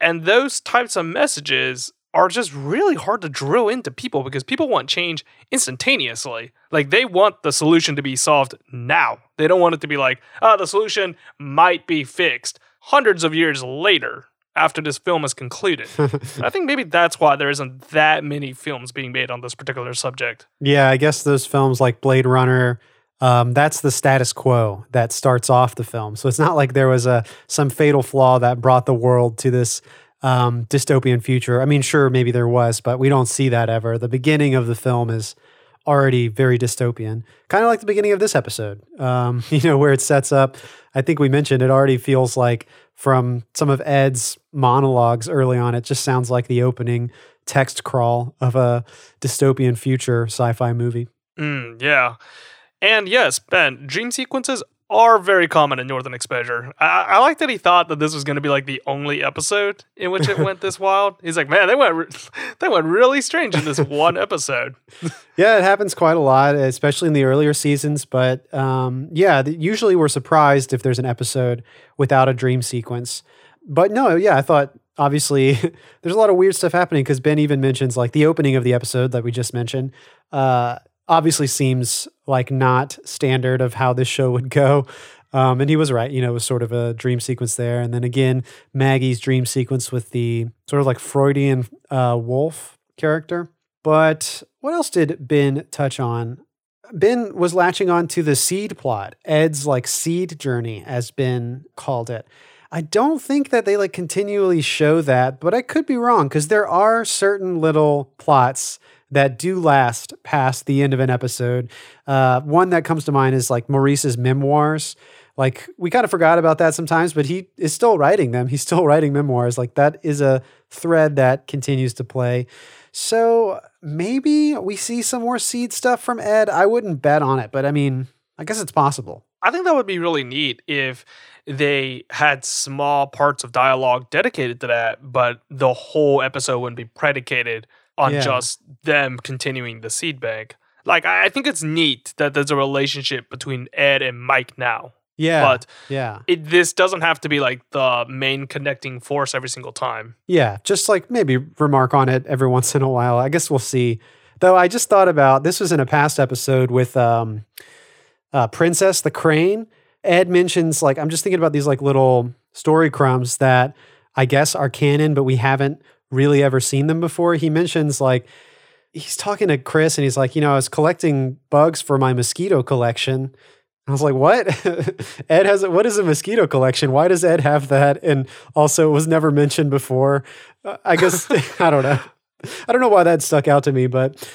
And those types of messages are just really hard to drill into people because people want change instantaneously. Like they want the solution to be solved now. They don't want it to be like, oh, the solution might be fixed hundreds of years later after this film is concluded. I think maybe that's why there isn't that many films being made on this particular subject. Yeah, I guess those films like Blade Runner, um, that's the status quo that starts off the film. So it's not like there was a some fatal flaw that brought the world to this um, dystopian future. I mean, sure, maybe there was, but we don't see that ever. The beginning of the film is already very dystopian, kind of like the beginning of this episode. Um, you know, where it sets up. I think we mentioned it already feels like from some of Ed's monologues early on. It just sounds like the opening text crawl of a dystopian future sci-fi movie. Mm, yeah. And yes, Ben, dream sequences are very common in Northern Exposure. I, I like that he thought that this was going to be like the only episode in which it went this wild. He's like, man, they went re- they went really strange in this one episode. Yeah, it happens quite a lot, especially in the earlier seasons. But um, yeah, usually we're surprised if there's an episode without a dream sequence. But no, yeah, I thought obviously there's a lot of weird stuff happening because Ben even mentions like the opening of the episode that we just mentioned. Uh, obviously seems like not standard of how this show would go. Um, and he was right, you know, it was sort of a dream sequence there. And then again, Maggie's dream sequence with the sort of like Freudian uh, wolf character. But what else did Ben touch on? Ben was latching on to the seed plot, Ed's like seed journey, as Ben called it. I don't think that they like continually show that, but I could be wrong because there are certain little plots that do last past the end of an episode. Uh, one that comes to mind is like Maurice's memoirs. Like we kind of forgot about that sometimes, but he is still writing them. He's still writing memoirs. Like that is a thread that continues to play. So maybe we see some more seed stuff from Ed. I wouldn't bet on it, but I mean, I guess it's possible. I think that would be really neat if they had small parts of dialogue dedicated to that, but the whole episode wouldn't be predicated on Yeah. just them continuing the seed bank. Like I I think it's neat that there's a relationship between Ed and Mike now. Yeah. But yeah. it this doesn't have to be like the main connecting force every single time. Yeah, just like maybe remark on it every once in a while. I guess we'll see. Though I just thought about this was in a past episode with um, uh, Princess the Crane. Ed mentions like I'm just thinking about these like little story crumbs that I guess are canon, but we haven't really ever seen them before. He mentions like he's talking to Chris and he's like, you know, I was collecting bugs for my mosquito collection. I was like, what? Ed has a, what is a mosquito collection? Why does Ed have that? And also, it was never mentioned before. Uh, I guess I don't know. I don't know why that stuck out to me, but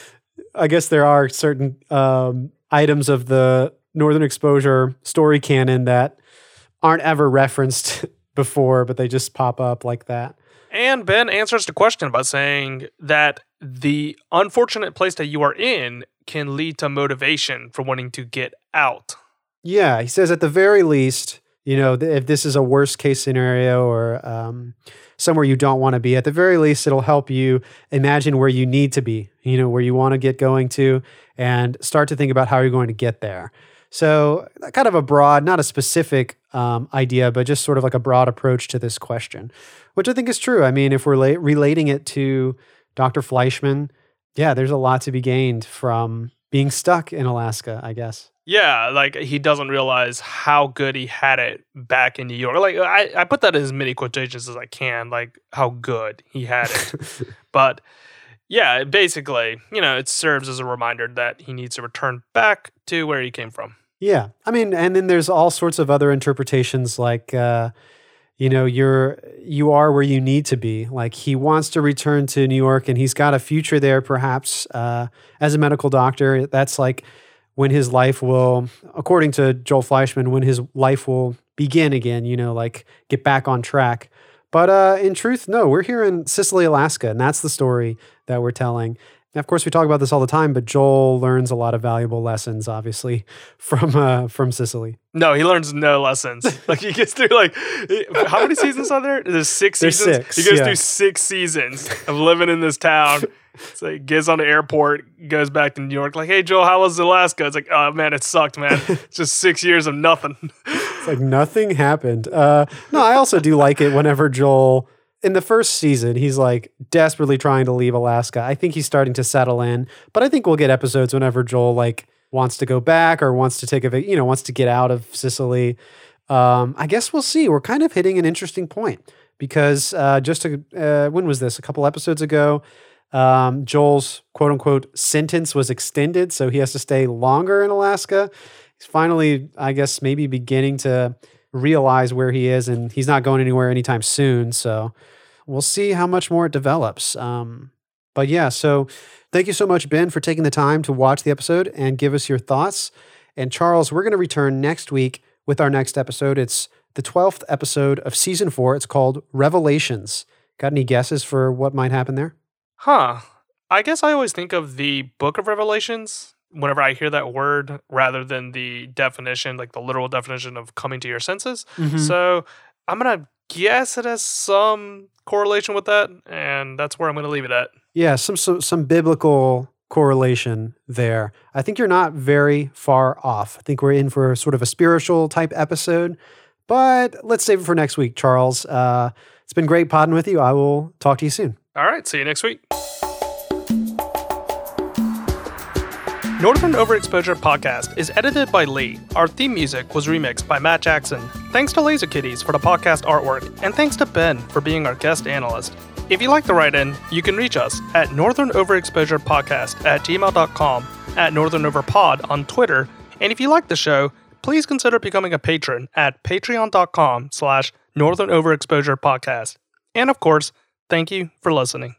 I guess there are certain um, items of the Northern Exposure story canon that aren't ever referenced before, but they just pop up like that. And Ben answers the question by saying that the unfortunate place that you are in can lead to motivation for wanting to get out. Yeah, he says at the very least, you know, if this is a worst case scenario or um, somewhere you don't want to be, at the very least, it'll help you imagine where you need to be, you know, where you want to get going to, and start to think about how you're going to get there. So, uh, kind of a broad, not a specific um, idea, but just sort of like a broad approach to this question, which I think is true. I mean, if we're la- relating it to Dr. Fleischman, yeah, there's a lot to be gained from being stuck in Alaska, I guess. Yeah, like he doesn't realize how good he had it back in New York. Like I, I put that in as many quotations as I can, like how good he had it. but yeah, basically, you know, it serves as a reminder that he needs to return back to where he came from. Yeah. I mean, and then there's all sorts of other interpretations like uh you know, you're you are where you need to be. Like he wants to return to New York and he's got a future there perhaps uh as a medical doctor. That's like when his life will according to Joel Fleischman when his life will begin again, you know, like get back on track. But uh in truth, no, we're here in Cicely, Alaska, and that's the story that we're telling. And of course, we talk about this all the time, but Joel learns a lot of valuable lessons, obviously, from uh, from Cicely. No, he learns no lessons. like he gets through like how many seasons are there? There's six There's seasons. six, he goes yeah. through six seasons of living in this town. So he gets on the airport, goes back to New York, like, hey Joel, how was Alaska? It's like, oh man, it sucked, man. It's just six years of nothing. It's like nothing happened. Uh, no, I also do like it whenever Joel, in the first season, he's like desperately trying to leave Alaska. I think he's starting to settle in, but I think we'll get episodes whenever Joel like wants to go back or wants to take a, you know, wants to get out of Cicely. Um, I guess we'll see. We're kind of hitting an interesting point because uh, just a, uh, when was this? A couple episodes ago, um, Joel's quote unquote sentence was extended, so he has to stay longer in Alaska. He's finally, I guess, maybe beginning to realize where he is, and he's not going anywhere anytime soon. So we'll see how much more it develops. Um, but yeah, so thank you so much, Ben, for taking the time to watch the episode and give us your thoughts. And Charles, we're going to return next week with our next episode. It's the 12th episode of season four. It's called Revelations. Got any guesses for what might happen there? Huh. I guess I always think of the Book of Revelations whenever I hear that word rather than the definition, like the literal definition of coming to your senses. Mhm. So I'm gonna guess it has some correlation with that, and that's where I'm gonna leave it at. Yeah, some, some some biblical correlation there. I think you're not very far off. I think we're in for sort of a spiritual type episode, but let's save it for next week, Charles. Uh, it's been great podding with you. I will talk to you soon. All right, see you next week. Northern Overexposure Podcast is edited by Lee. Our theme music was remixed by Matt Jackson. Thanks to Laser Kitties for the podcast artwork, and thanks to Ben for being our guest analyst. If you like to write in, you can reach us at Northern Overexposure Podcast at gmail.com, at Northern Overpod on Twitter, and if you like the show, please consider becoming a patron at patreon.com slash Northern Overexposure Podcast. And of course, thank you for listening.